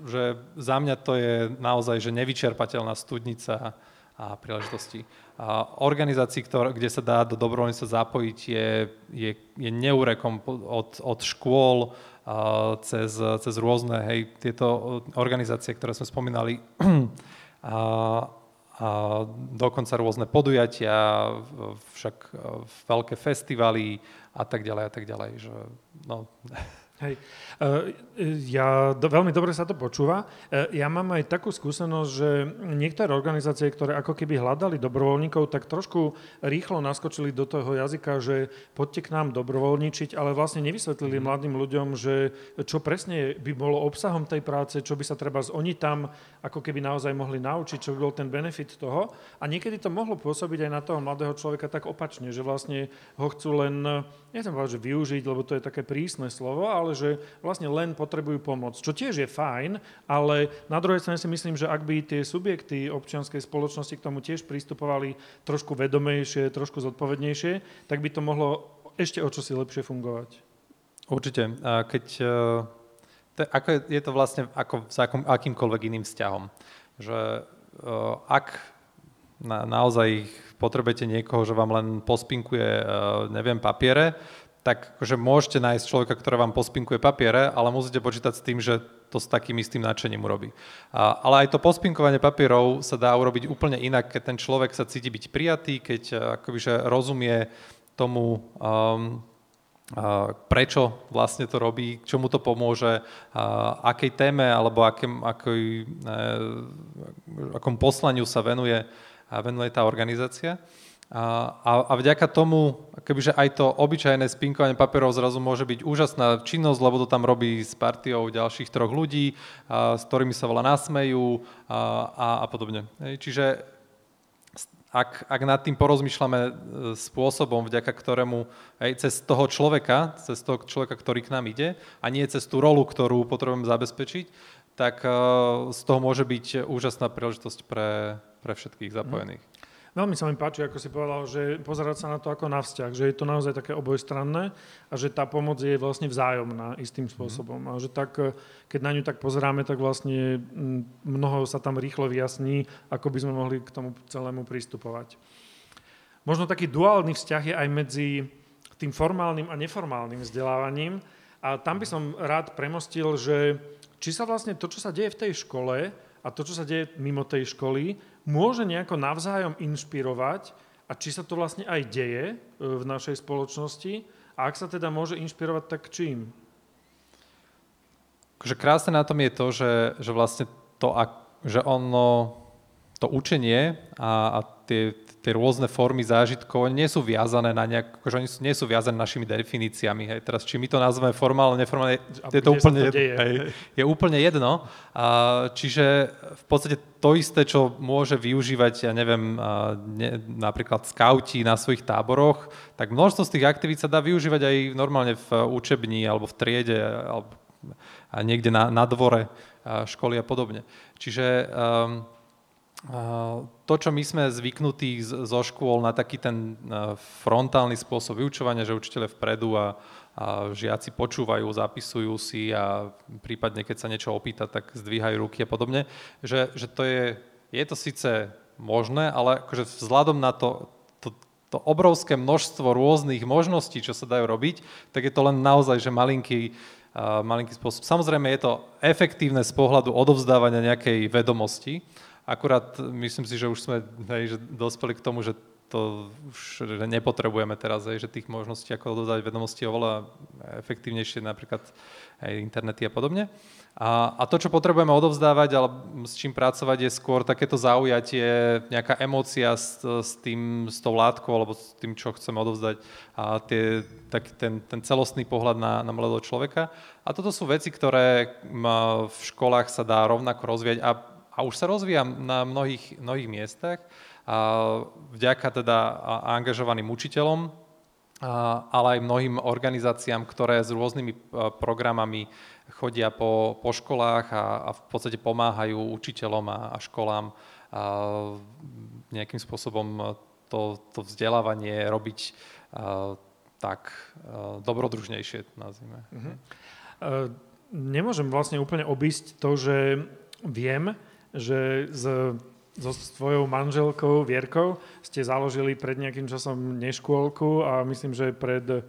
že za mňa to je naozaj že nevyčerpateľná studnica a príležitosti. A organizácií, ktoré, kde sa dá do dobrovoľníctva zapojiť, je, je, je neúrekom od, od škôl cez, cez rôzne hej, tieto organizácie, ktoré sme spomínali, (clears throat) a, a dokonca rôzne podujatia, však veľké festivaly a tak ďalej a tak ďalej. Že, no. (laughs) Hej. E, ja, do, veľmi dobre sa to počúva. E, ja mám aj takú skúsenosť, že niektoré organizácie, ktoré ako keby hľadali dobrovoľníkov, tak trošku rýchlo naskočili do toho jazyka, že poďte k nám dobrovoľničiť, ale vlastne nevysvetlili mhm. mladým ľuďom, že čo presne by bolo obsahom tej práce, čo by sa treba z oni tam ako keby naozaj mohli naučiť, čo by bol ten benefit toho. A niekedy to mohlo pôsobiť aj na toho mladého človeka tak opačne, že vlastne ho chcú len, nechcem povedať, že využiť, lebo to je také prísne slovo, ale ale že vlastne len potrebujú pomoc, čo tiež je fajn, ale na druhej strane si myslím, že ak by tie subjekty občianskej spoločnosti k tomu tiež pristupovali trošku vedomejšie, trošku zodpovednejšie, tak by to mohlo ešte o čosi lepšie fungovať. Určite. A keď, e, ako je to vlastne ako s akým, akýmkoľvek iným vzťahom. Že e, ak na, naozaj potrebujete niekoho, že vám len pospinkuje, e, neviem, papiere, tak akože môžete nájsť človeka, ktorý vám pospinkuje papiere, ale musíte počítať s tým, že to s takým istým nadšením urobí. A, ale aj to pospinkovanie papierov sa dá urobiť úplne inak, keď ten človek sa cíti byť prijatý, keď e, akoby, že rozumie tomu, um, a prečo vlastne to robí, čomu to pomôže, a akej téme alebo akém, akoj, e, akom poslaniu sa venuje, venuje tá organizácia. A, a, vďaka tomu, kebyže aj to obyčajné spinkovanie papierov zrazu môže byť úžasná činnosť, lebo to tam robí s partiou ďalších troch ľudí, a, s ktorými sa veľa nasmejú a, a, a podobne. Čiže ak, ak nad tým porozmýšľame e, spôsobom, vďaka ktorému aj cez toho človeka, cez toho človeka, ktorý k nám ide, a nie cez tú rolu, ktorú potrebujeme zabezpečiť, tak uh, z toho môže byť úžasná príležitosť pre, pre všetkých zapojených. Mm. Veľmi sa mi páči, ako si povedal, že pozerať sa na to ako na vzťah, že je to naozaj také obojstranné a že tá pomoc je vlastne vzájomná istým mhm. spôsobom. Mm. A že tak, keď na ňu tak pozeráme, tak vlastne mnoho sa tam rýchlo vyjasní, ako by sme mohli k tomu celému pristupovať. Možno taký duálny vzťah je aj medzi tým formálnym a neformálnym vzdelávaním. A tam by som rád premostil, že či sa vlastne to, čo sa deje v tej škole a to, čo sa deje mimo tej školy, môže nejako navzájom inšpirovať a či sa to vlastne aj deje e, v našej spoločnosti a ak sa teda môže inšpirovať, tak čím? Že krásne na tom je to, že, že vlastne to, že ono, to učenie a, a tie, tie rôzne formy zážitkov nie sú viazané na nejak, akože oni nie sú viazané našimi definíciami. Hej. Teraz, či my to nazveme formálne, neformálne, je to úplne, to deje, hej, je úplne jedno. A, čiže v podstate to isté, čo môže využívať, ja neviem, ne, napríklad skauti na svojich táboroch, tak množstvo z tých aktivít sa dá využívať aj normálne v učebni alebo v triede alebo a niekde na, na dvore školy a podobne. Čiže um, to, čo my sme zvyknutí zo škôl na taký ten frontálny spôsob vyučovania, že učiteľe vpredu a, a žiaci počúvajú, zapisujú si a prípadne, keď sa niečo opýta, tak zdvíhajú ruky a podobne, že, že to je, je to síce možné, ale akože vzhľadom na to, to, to obrovské množstvo rôznych možností, čo sa dajú robiť, tak je to len naozaj, že malinký, uh, malinký spôsob. Samozrejme je to efektívne z pohľadu odovzdávania nejakej vedomosti, Akurát myslím si, že už sme hej, že dospeli k tomu, že to už nepotrebujeme teraz, hej, že tých možností, ako dodať vedomosti oveľa efektívnejšie, napríklad aj internety a podobne. A, a to, čo potrebujeme odovzdávať, ale s čím pracovať, je skôr takéto zaujatie, nejaká emócia s, s, tým, s tou látkou alebo s tým, čo chceme odovzdať a tie, tak, ten, ten celostný pohľad na, na mladého človeka. A toto sú veci, ktoré v školách sa dá rovnako rozvíjať a a už sa rozvíja na mnohých, mnohých miestach, a vďaka teda angažovaným učiteľom, ale aj mnohým organizáciám, ktoré s rôznymi programami chodia po, po školách a, a v podstate pomáhajú učiteľom a, a školám a nejakým spôsobom to, to vzdelávanie robiť a, tak a, dobrodružnejšie, nazvime. Uh-huh. Nemôžem vlastne úplne obísť to, že viem, že s, so svojou manželkou Vierkou ste založili pred nejakým časom neškôlku a myslím, že pred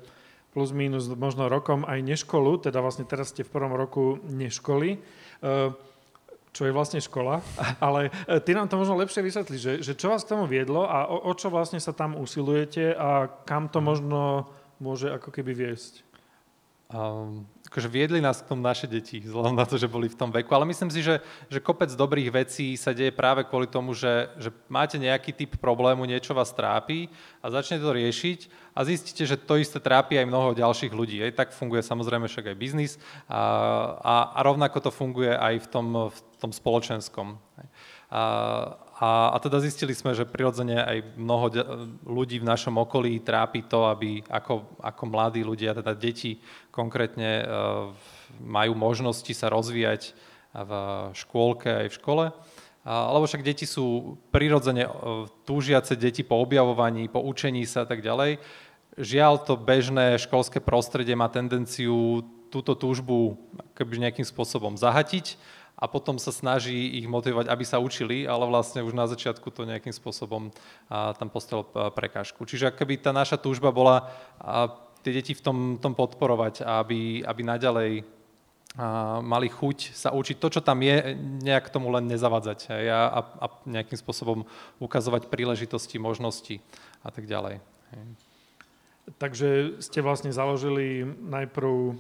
plus minus možno rokom aj neškolu, teda vlastne teraz ste v prvom roku neškoly, eh, čo je vlastne škola, (laughs) ale eh, ty nám to možno lepšie vysvetli, že, že čo vás k tomu viedlo a o, o čo vlastne sa tam usilujete a kam to možno môže ako keby viesť? Um, akože viedli nás k tomu naše deti, vzhľadom na to, že boli v tom veku. Ale myslím si, že, že kopec dobrých vecí sa deje práve kvôli tomu, že, že máte nejaký typ problému, niečo vás trápi a začnete to riešiť a zistíte, že to isté trápi aj mnoho ďalších ľudí. Aj tak funguje samozrejme však aj biznis a, a, a rovnako to funguje aj v tom, v tom spoločenskom. A, a, a teda zistili sme, že prirodzene aj mnoho de- ľudí v našom okolí trápi to, aby ako, ako mladí ľudia, teda deti konkrétne, uh, majú možnosti sa rozvíjať v škôlke aj v škole. Lebo však deti sú prirodzene uh, túžiace deti po objavovaní, po učení sa a tak ďalej. Žiaľ, to bežné školské prostredie má tendenciu túto túžbu nejakým spôsobom zahatiť a potom sa snaží ich motivovať, aby sa učili, ale vlastne už na začiatku to nejakým spôsobom a, tam postavil prekážku. Čiže keby tá naša túžba bola a, tie deti v tom, tom podporovať, aby, aby naďalej a, mali chuť sa učiť to, čo tam je, nejak tomu len nezavadzať hej, a, a, nejakým spôsobom ukazovať príležitosti, možnosti a tak ďalej. Hej. Takže ste vlastne založili najprv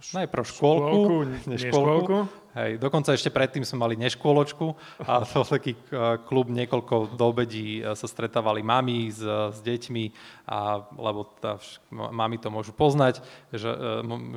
Najprv škôlku, škôlku, neškôlku. Hej, dokonca ešte predtým sme mali neškôločku a to taký eh, klub niekoľko do obedí eh, sa stretávali mami s, s deťmi, a, lebo tá, mami to môžu poznať, že,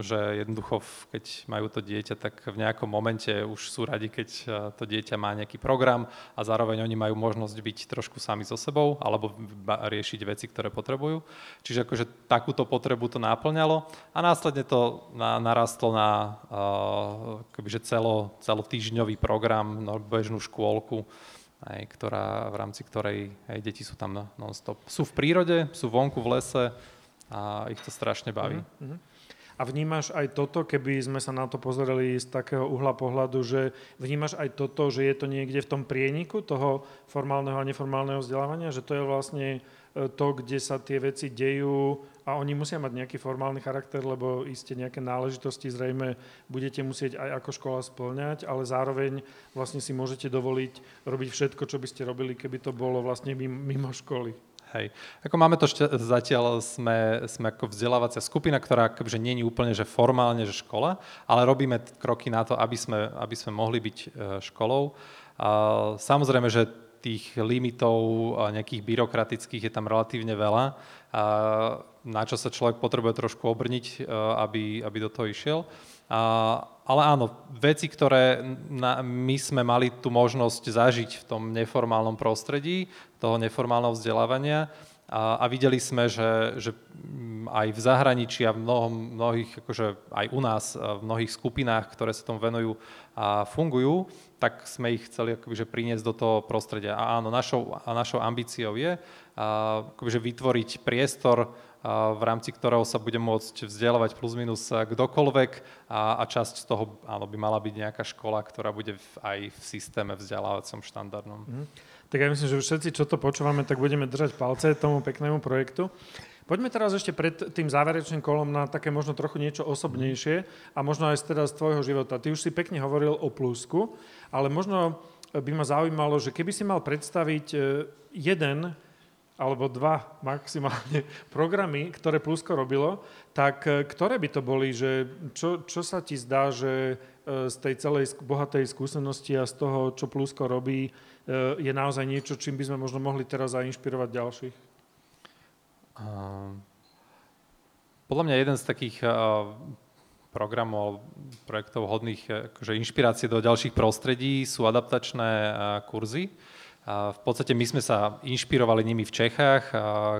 že jednoducho, keď majú to dieťa, tak v nejakom momente už sú radi, keď to dieťa má nejaký program a zároveň oni majú možnosť byť trošku sami so sebou alebo riešiť veci, ktoré potrebujú. Čiže akože takúto potrebu to náplňalo a následne to na, narastlo na uh, kebyže celé celo, celotýždňový program, bežnú škôlku, aj, ktorá, v rámci ktorej aj deti sú tam non-stop. Sú v prírode, sú vonku v lese a ich to strašne baví. Uh-huh. A vnímaš aj toto, keby sme sa na to pozreli z takého uhla pohľadu, že vnímaš aj toto, že je to niekde v tom prieniku toho formálneho a neformálneho vzdelávania, že to je vlastne e, to, kde sa tie veci dejú a oni musia mať nejaký formálny charakter, lebo iste nejaké náležitosti zrejme budete musieť aj ako škola splňať, ale zároveň vlastne si môžete dovoliť robiť všetko, čo by ste robili, keby to bolo vlastne mimo školy. Hej. Ako máme to šťa- zatiaľ, sme, sme ako vzdelávacia skupina, ktorá akože nie je úplne že formálne, že škola, ale robíme kroky na to, aby sme, aby sme mohli byť e, školou. A samozrejme, že tých limitov nejakých byrokratických je tam relatívne veľa, na čo sa človek potrebuje trošku obrniť, aby, aby do toho išiel. Ale áno, veci, ktoré na, my sme mali tú možnosť zažiť v tom neformálnom prostredí, toho neformálneho vzdelávania, a, a videli sme, že, že aj v zahraničí a v mnohom, mnohých, akože aj u nás, v mnohých skupinách, ktoré sa tomu venujú a fungujú, tak sme ich chceli akoby, priniesť do toho prostredia. A áno, našou, a našou ambíciou je akoby, vytvoriť priestor, v rámci ktorého sa bude môcť vzdelávať plus minus kdokoľvek a, a časť z toho áno, by mala byť nejaká škola, ktorá bude v, aj v systéme vzdelávacom štandardnom. Mm. Tak ja myslím, že všetci, čo to počúvame, tak budeme držať palce tomu peknému projektu. Poďme teraz ešte pred tým záverečným kolom na také možno trochu niečo osobnejšie a možno aj teda z tvojho života. Ty už si pekne hovoril o plusku, ale možno by ma zaujímalo, že keby si mal predstaviť e, jeden alebo dva maximálne (laughs) programy, ktoré Plusko robilo, tak e, ktoré by to boli, že čo, čo sa ti zdá, že z tej celej bohatej skúsenosti a z toho, čo Plusko robí, je naozaj niečo, čím by sme možno mohli teraz zainšpirovať ďalších? Podľa mňa jeden z takých programov, projektov hodných akože inšpirácie do ďalších prostredí sú adaptačné kurzy. V podstate my sme sa inšpirovali nimi v Čechách,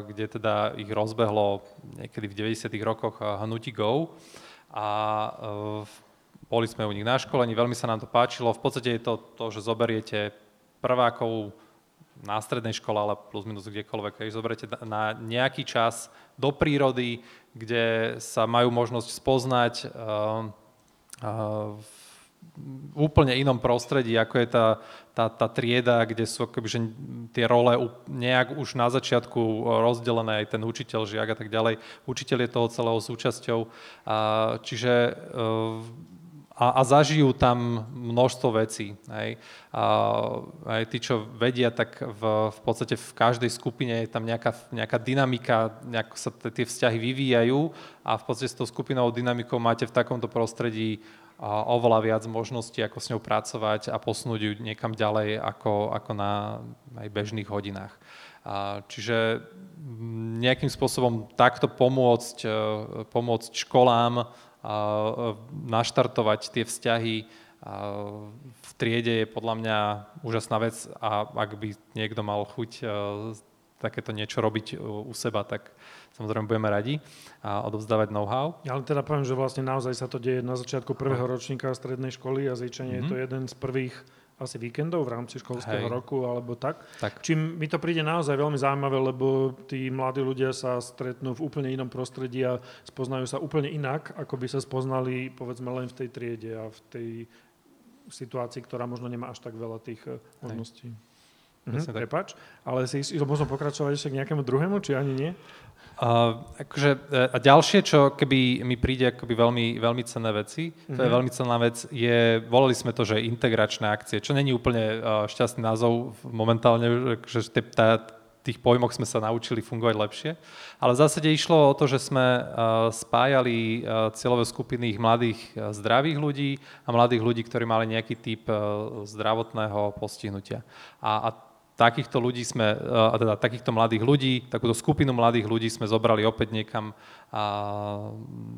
kde teda ich rozbehlo niekedy v 90. rokoch Hnuti Go. A boli sme u nich na školení, veľmi sa nám to páčilo. V podstate je to to, že zoberiete prvákov na strednej škole, ale plus minus kdekoľvek, keď zoberiete na nejaký čas do prírody, kde sa majú možnosť spoznať uh, uh, v úplne inom prostredí, ako je tá, tá, tá trieda, kde sú akoby, tie role nejak už na začiatku rozdelené, aj ten učiteľ, žiak a tak ďalej. Učiteľ je toho celého súčasťou. Uh, čiže uh, a, a zažijú tam množstvo vecí. Hej. A aj tí, čo vedia, tak v, v podstate v každej skupine je tam nejaká, nejaká dynamika, nejako sa t- tie vzťahy vyvíjajú a v podstate s tou skupinou dynamikou máte v takomto prostredí a oveľa viac možností, ako s ňou pracovať a posunúť ju niekam ďalej ako, ako na aj bežných hodinách. A čiže nejakým spôsobom takto pomôcť, e, pomôcť školám naštartovať tie vzťahy v triede je podľa mňa úžasná vec a ak by niekto mal chuť e, takéto niečo robiť u seba, tak samozrejme budeme radi a odovzdávať know-how. Ja len teda poviem, že vlastne naozaj sa to deje na začiatku prvého ročníka strednej školy a zvyčajne mm-hmm. je to mhm. jeden z prvých asi víkendov v rámci školského Hej. roku alebo tak. tak. Čím mi to príde naozaj veľmi zaujímavé, lebo tí mladí ľudia sa stretnú v úplne inom prostredí a spoznajú sa úplne inak, ako by sa spoznali povedzme len v tej triede a v tej situácii, ktorá možno nemá až tak veľa tých eh, možností. Mhm, prepač, ale si možno pokračovať ešte k nejakému druhému, či ani nie? Akože, e, a ďalšie, čo keby mi príde akoby veľmi, veľmi cenné veci, mm-hmm. to je mhm. veľmi cenná vec, je, volali sme to, že integračné akcie, čo není úplne uh, šťastný názov momentálne, že tá, tých pojmoch sme sa naučili fungovať lepšie. Ale v zásade išlo o to, že sme uh, spájali cieľové skupiny mladých zdravých ľudí a mladých ľudí, ktorí mali nejaký typ zdravotného postihnutia. A, a takýchto ľudí sme, a teda takýchto mladých ľudí, takúto skupinu mladých ľudí sme zobrali opäť niekam a,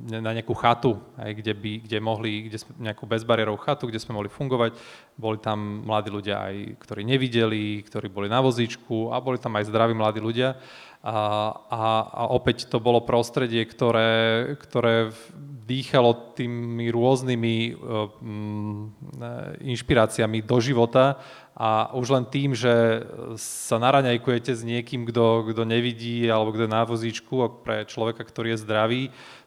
na nejakú chatu, aj, kde, by, kde mohli, kde nejakú bezbariérovú chatu, kde sme mohli fungovať. Boli tam mladí ľudia aj, ktorí nevideli, ktorí boli na vozíčku a boli tam aj zdraví mladí ľudia. A, a, a opäť to bolo prostredie, ktoré, ktoré dýchalo tými rôznymi um, inšpiráciami do života a už len tým, že sa naraňajkujete s niekým, kto, kto nevidí alebo kto je na vozíčku pre človeka, ktorý je zdravý,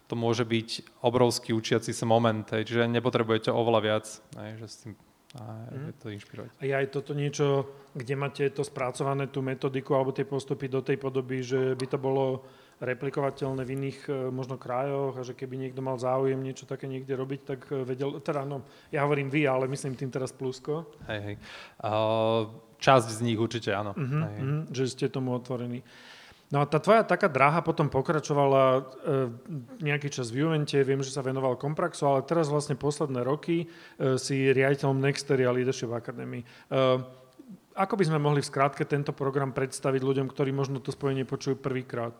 to môže byť obrovský učiaci sa moment, hej, čiže nepotrebujete oveľa viac, hej, že s tým a je to inšpirovať. A je aj toto niečo, kde máte to spracované, tú metodiku alebo tie postupy do tej podoby, že by to bolo replikovateľné v iných e, možno krajoch a že keby niekto mal záujem niečo také niekde robiť, tak e, vedel, teda no, ja hovorím vy, ale myslím tým teraz Plusko. Hej, hej. Uh, časť z nich určite áno. Uh-huh, hej. Uh-huh, že ste tomu otvorení. No a tá tvoja taká dráha potom pokračovala e, nejaký čas v Juvente, viem, že sa venoval Kompraxu, ale teraz vlastne posledné roky e, si riaditeľom Nexteria Leadership Academy. E, ako by sme mohli v skrátke tento program predstaviť ľuďom, ktorí možno to spojenie počujú prvýkrát?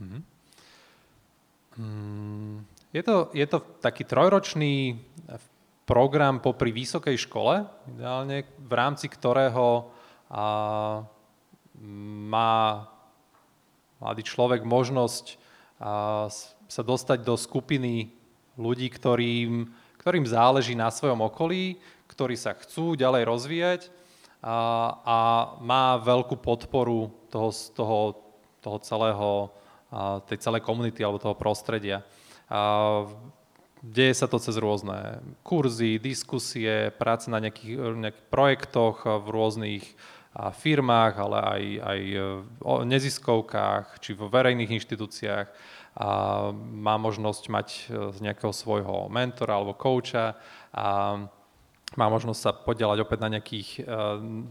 Mm-hmm. Mm, je, to, je to taký trojročný program popri vysokej škole, ideálne, v rámci ktorého a, má mladý človek možnosť a, sa dostať do skupiny ľudí, ktorým, ktorým záleží na svojom okolí, ktorí sa chcú ďalej rozvíjať a, a má veľkú podporu toho, toho, toho celého, tej celej komunity alebo toho prostredia. A, deje sa to cez rôzne kurzy, diskusie, práce na nejakých, nejakých projektoch v rôznych firmách, ale aj, aj o neziskovkách, či vo verejných inštitúciách. A má možnosť mať e, nejakého svojho mentora alebo kouča. A má možnosť sa podielať opäť na nejakých, e,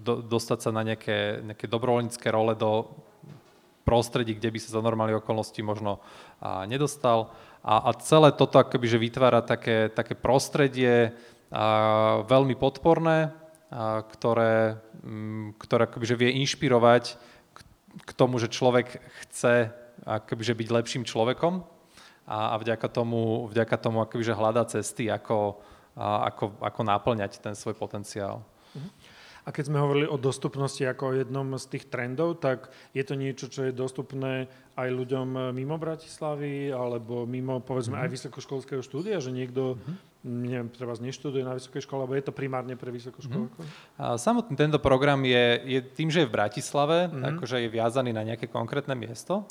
do, dostať sa na nejaké, nejaké dobrovoľnícke role do prostredí, kde by sa za normálne okolnosti možno nedostal. A, a celé toto akoby, že vytvára také, také prostredie a, veľmi podporné, a, ktoré, m, ktoré akoby, že vie inšpirovať k, k tomu, že človek chce akoby, že byť lepším človekom a, a vďaka tomu, vďaka tomu akoby, že hľadá cesty, ako, a ako, ako náplňať ten svoj potenciál. Mhm. A keď sme hovorili o dostupnosti ako o jednom z tých trendov, tak je to niečo, čo je dostupné aj ľuďom mimo Bratislavy alebo mimo, povedzme, mm-hmm. aj vysokoškolského štúdia, že niekto mm-hmm neviem, treba neštuduje na vysokej škole, alebo je to primárne pre vysokú školu? Mm-hmm. Samotný tento program je, je tým, že je v Bratislave, mm-hmm. akože je viazaný na nejaké konkrétne miesto,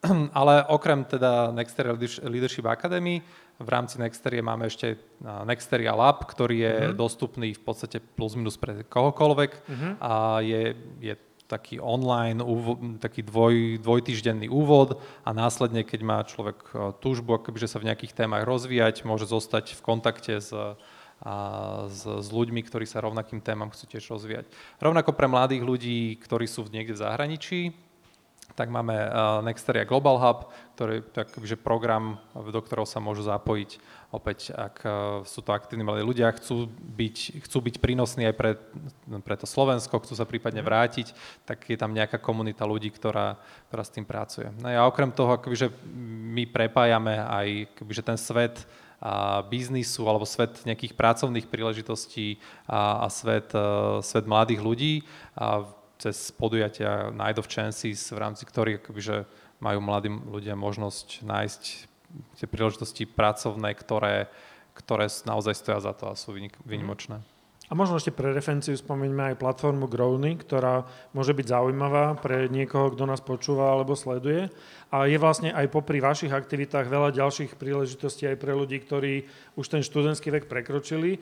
(clears throat) ale okrem teda Nexteria Leadership Academy v rámci Nexterie máme ešte Nexteria Lab, ktorý je mm-hmm. dostupný v podstate plus minus pre kohokoľvek mm-hmm. a je, je taký online, taký dvoj, dvojtýždenný úvod a následne, keď má človek e, túžbu akoby, že sa v nejakých témach rozvíjať, môže zostať v kontakte s, a s, s ľuďmi, ktorí sa rovnakým témam chcú tiež rozvíjať. Rovnako pre mladých ľudí, ktorí sú niekde v zahraničí, tak máme uh, Nexteria Global Hub, ktorý je takže program, do ktorého sa môžu zapojiť opäť, ak uh, sú to aktívni mladí ľudia, chcú byť, chcú byť prínosní aj pre, pre to Slovensko, chcú sa prípadne mhm. vrátiť, tak je tam nejaká komunita ľudí, ktorá, ktorá s tým pracuje. No a okrem toho, že my prepájame aj akoby, že ten svet a biznisu alebo svet nejakých pracovných príležitostí a, a svet, uh, svet mladých ľudí. A cez podujatia Night of Chances, v rámci ktorých akoby, majú mladí ľudia možnosť nájsť tie príležitosti pracovné, ktoré, ktoré naozaj stoja za to a sú vynimočné. Mm. A možno ešte pre referenciu spomeňme aj platformu Growny, ktorá môže byť zaujímavá pre niekoho, kto nás počúva alebo sleduje. A je vlastne aj popri vašich aktivitách veľa ďalších príležitostí aj pre ľudí, ktorí už ten študentský vek prekročili. E,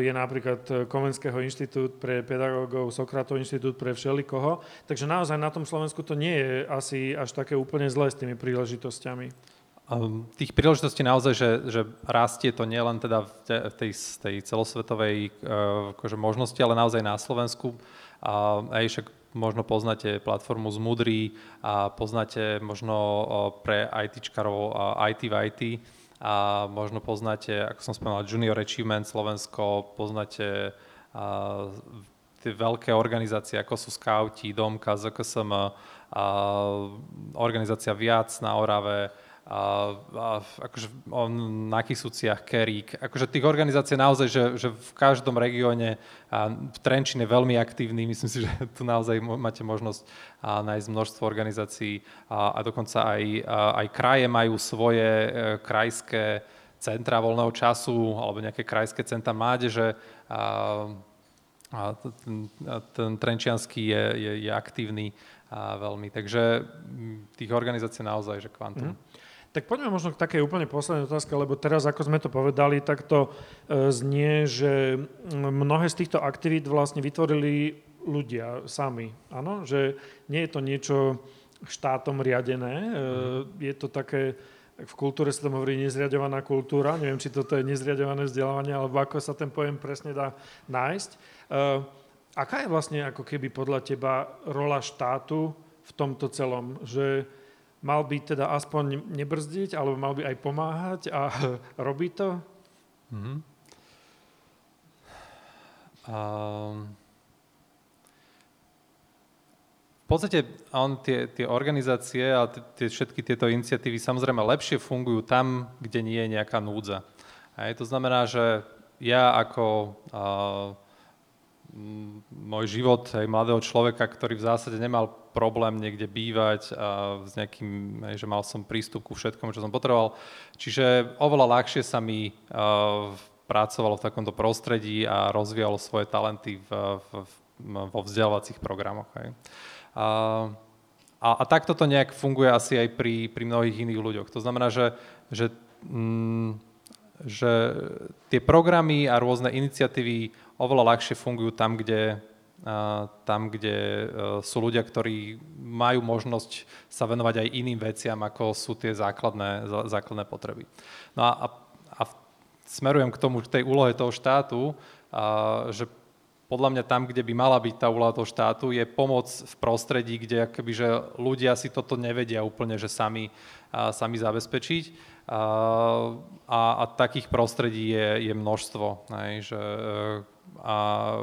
je napríklad Komenského inštitút pre pedagógov, Sokratov inštitút pre všelikoho. Takže naozaj na tom Slovensku to nie je asi až také úplne zlé s tými príležitosťami. Um, tých príležitostí naozaj, že, že rastie to nielen teda v tej, tej celosvetovej uh, akože možnosti, ale naozaj na Slovensku. A aj však možno poznáte platformu Zmudry a poznáte možno pre ITčkarov IT v IT a možno poznáte, ako som spomínal, Junior Achievement Slovensko, poznáte tie veľké organizácie, ako sú Scouti, Domka, ZKSM, organizácia Viac na Orave, a, a akože na Kisuciach, Kerík. Akože tých organizácií naozaj, že, že v každom regióne, a v Trenčine veľmi aktívny, myslím si, (laughs) že tu naozaj máte možnosť a, nájsť množstvo organizácií a, a dokonca aj, a, aj kraje majú svoje e, krajské centra voľného času alebo nejaké krajské centra mládeže. A, a ten, ten Trenčianský je, je, je aktívny a veľmi. Takže tých organizácií naozaj, že kvantum. Mm. Tak poďme možno k takej úplne poslednej otázke, lebo teraz, ako sme to povedali, tak to e, znie, že mnohé z týchto aktivít vlastne vytvorili ľudia sami. Áno, že nie je to niečo štátom riadené, e, je to také, v kultúre sa tam hovorí nezriadovaná kultúra, neviem, či toto je nezriadované vzdelávanie, alebo ako sa ten pojem presne dá nájsť. E, aká je vlastne ako keby podľa teba rola štátu v tomto celom? Že mal by teda aspoň nebrzdiť, alebo mal by aj pomáhať a (laughs) robí to? Mm-hmm. Um, podstate on, tie, tie organizácie a tie, všetky tieto iniciatívy samozrejme lepšie fungujú tam, kde nie je nejaká núdza. Hej, to znamená, že ja ako uh, môj život aj mladého človeka, ktorý v zásade nemal problém niekde bývať a s nejakým, že mal som prístup ku všetkomu, čo som potreboval. Čiže oveľa ľahšie sa mi uh, pracovalo v takomto prostredí a rozvíjalo svoje talenty v, v, vo vzdelávacích programoch. Hej. A, a, a takto to nejak funguje asi aj pri, pri mnohých iných ľuďoch. To znamená, že, že mm, že tie programy a rôzne iniciatívy oveľa ľahšie fungujú tam, kde, tam, kde e, sú ľudia, ktorí majú možnosť sa venovať aj iným veciam, ako sú tie základné, základné potreby. No a, a smerujem k tomu, k tej úlohe toho štátu, a, že podľa mňa tam, kde by mala byť tá úloha toho štátu, je pomoc v prostredí, kde akoby, že ľudia si toto nevedia úplne, že sami, a, sami zabezpečiť a, a takých prostredí je, je množstvo. Hej, že, a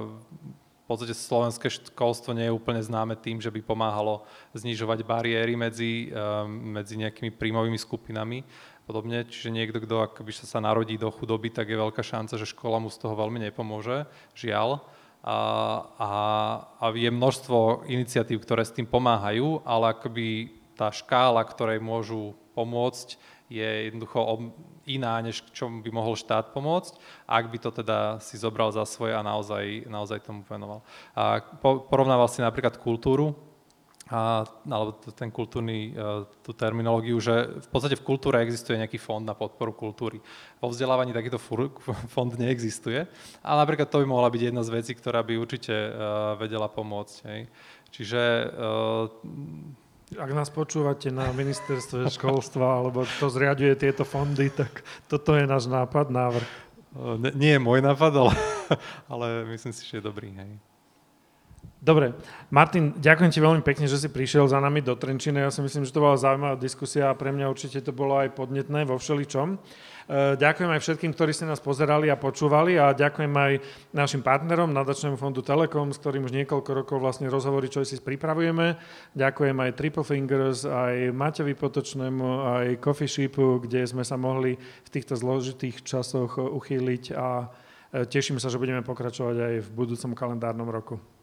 v podstate slovenské školstvo nie je úplne známe tým, že by pomáhalo znižovať bariéry medzi, medzi nejakými príjmovými skupinami podobne. Čiže niekto, kto akoby sa narodí do chudoby, tak je veľká šanca, že škola mu z toho veľmi nepomôže, žiaľ. A, a, a je množstvo iniciatív, ktoré s tým pomáhajú, ale akoby tá škála, ktorej môžu pomôcť, je jednoducho iná, než k čomu by mohol štát pomôcť, ak by to teda si zobral za svoje a naozaj, naozaj tomu venoval. A porovnával si napríklad kultúru, a, alebo ten kultúrny, e, tú terminológiu, že v podstate v kultúre existuje nejaký fond na podporu kultúry. Vo vzdelávaní takýto (laughs) fond neexistuje, ale napríklad to by mohla byť jedna z vecí, ktorá by určite e, vedela pomôcť. Hej. Čiže e, ak nás počúvate na ministerstve školstva, alebo kto zriaduje tieto fondy, tak toto je náš nápad, návrh. Ne, nie je môj nápad, ale, ale myslím si, že je dobrý. Hej. Dobre, Martin, ďakujem ti veľmi pekne, že si prišiel za nami do Trenčine. Ja si myslím, že to bola zaujímavá diskusia a pre mňa určite to bolo aj podnetné vo všeličom. Eh, ďakujem aj všetkým, ktorí ste nás pozerali a počúvali a ďakujem aj našim partnerom, nadačnému fondu Telekom, s ktorým už niekoľko rokov vlastne rozhovory čo si pripravujeme. Ďakujem aj Triple Fingers, aj Maťovi Potočnému, aj Coffee Shipu, kde sme sa mohli v týchto zložitých časoch uchýliť a eh, teším sa, že budeme pokračovať aj v budúcom kalendárnom roku.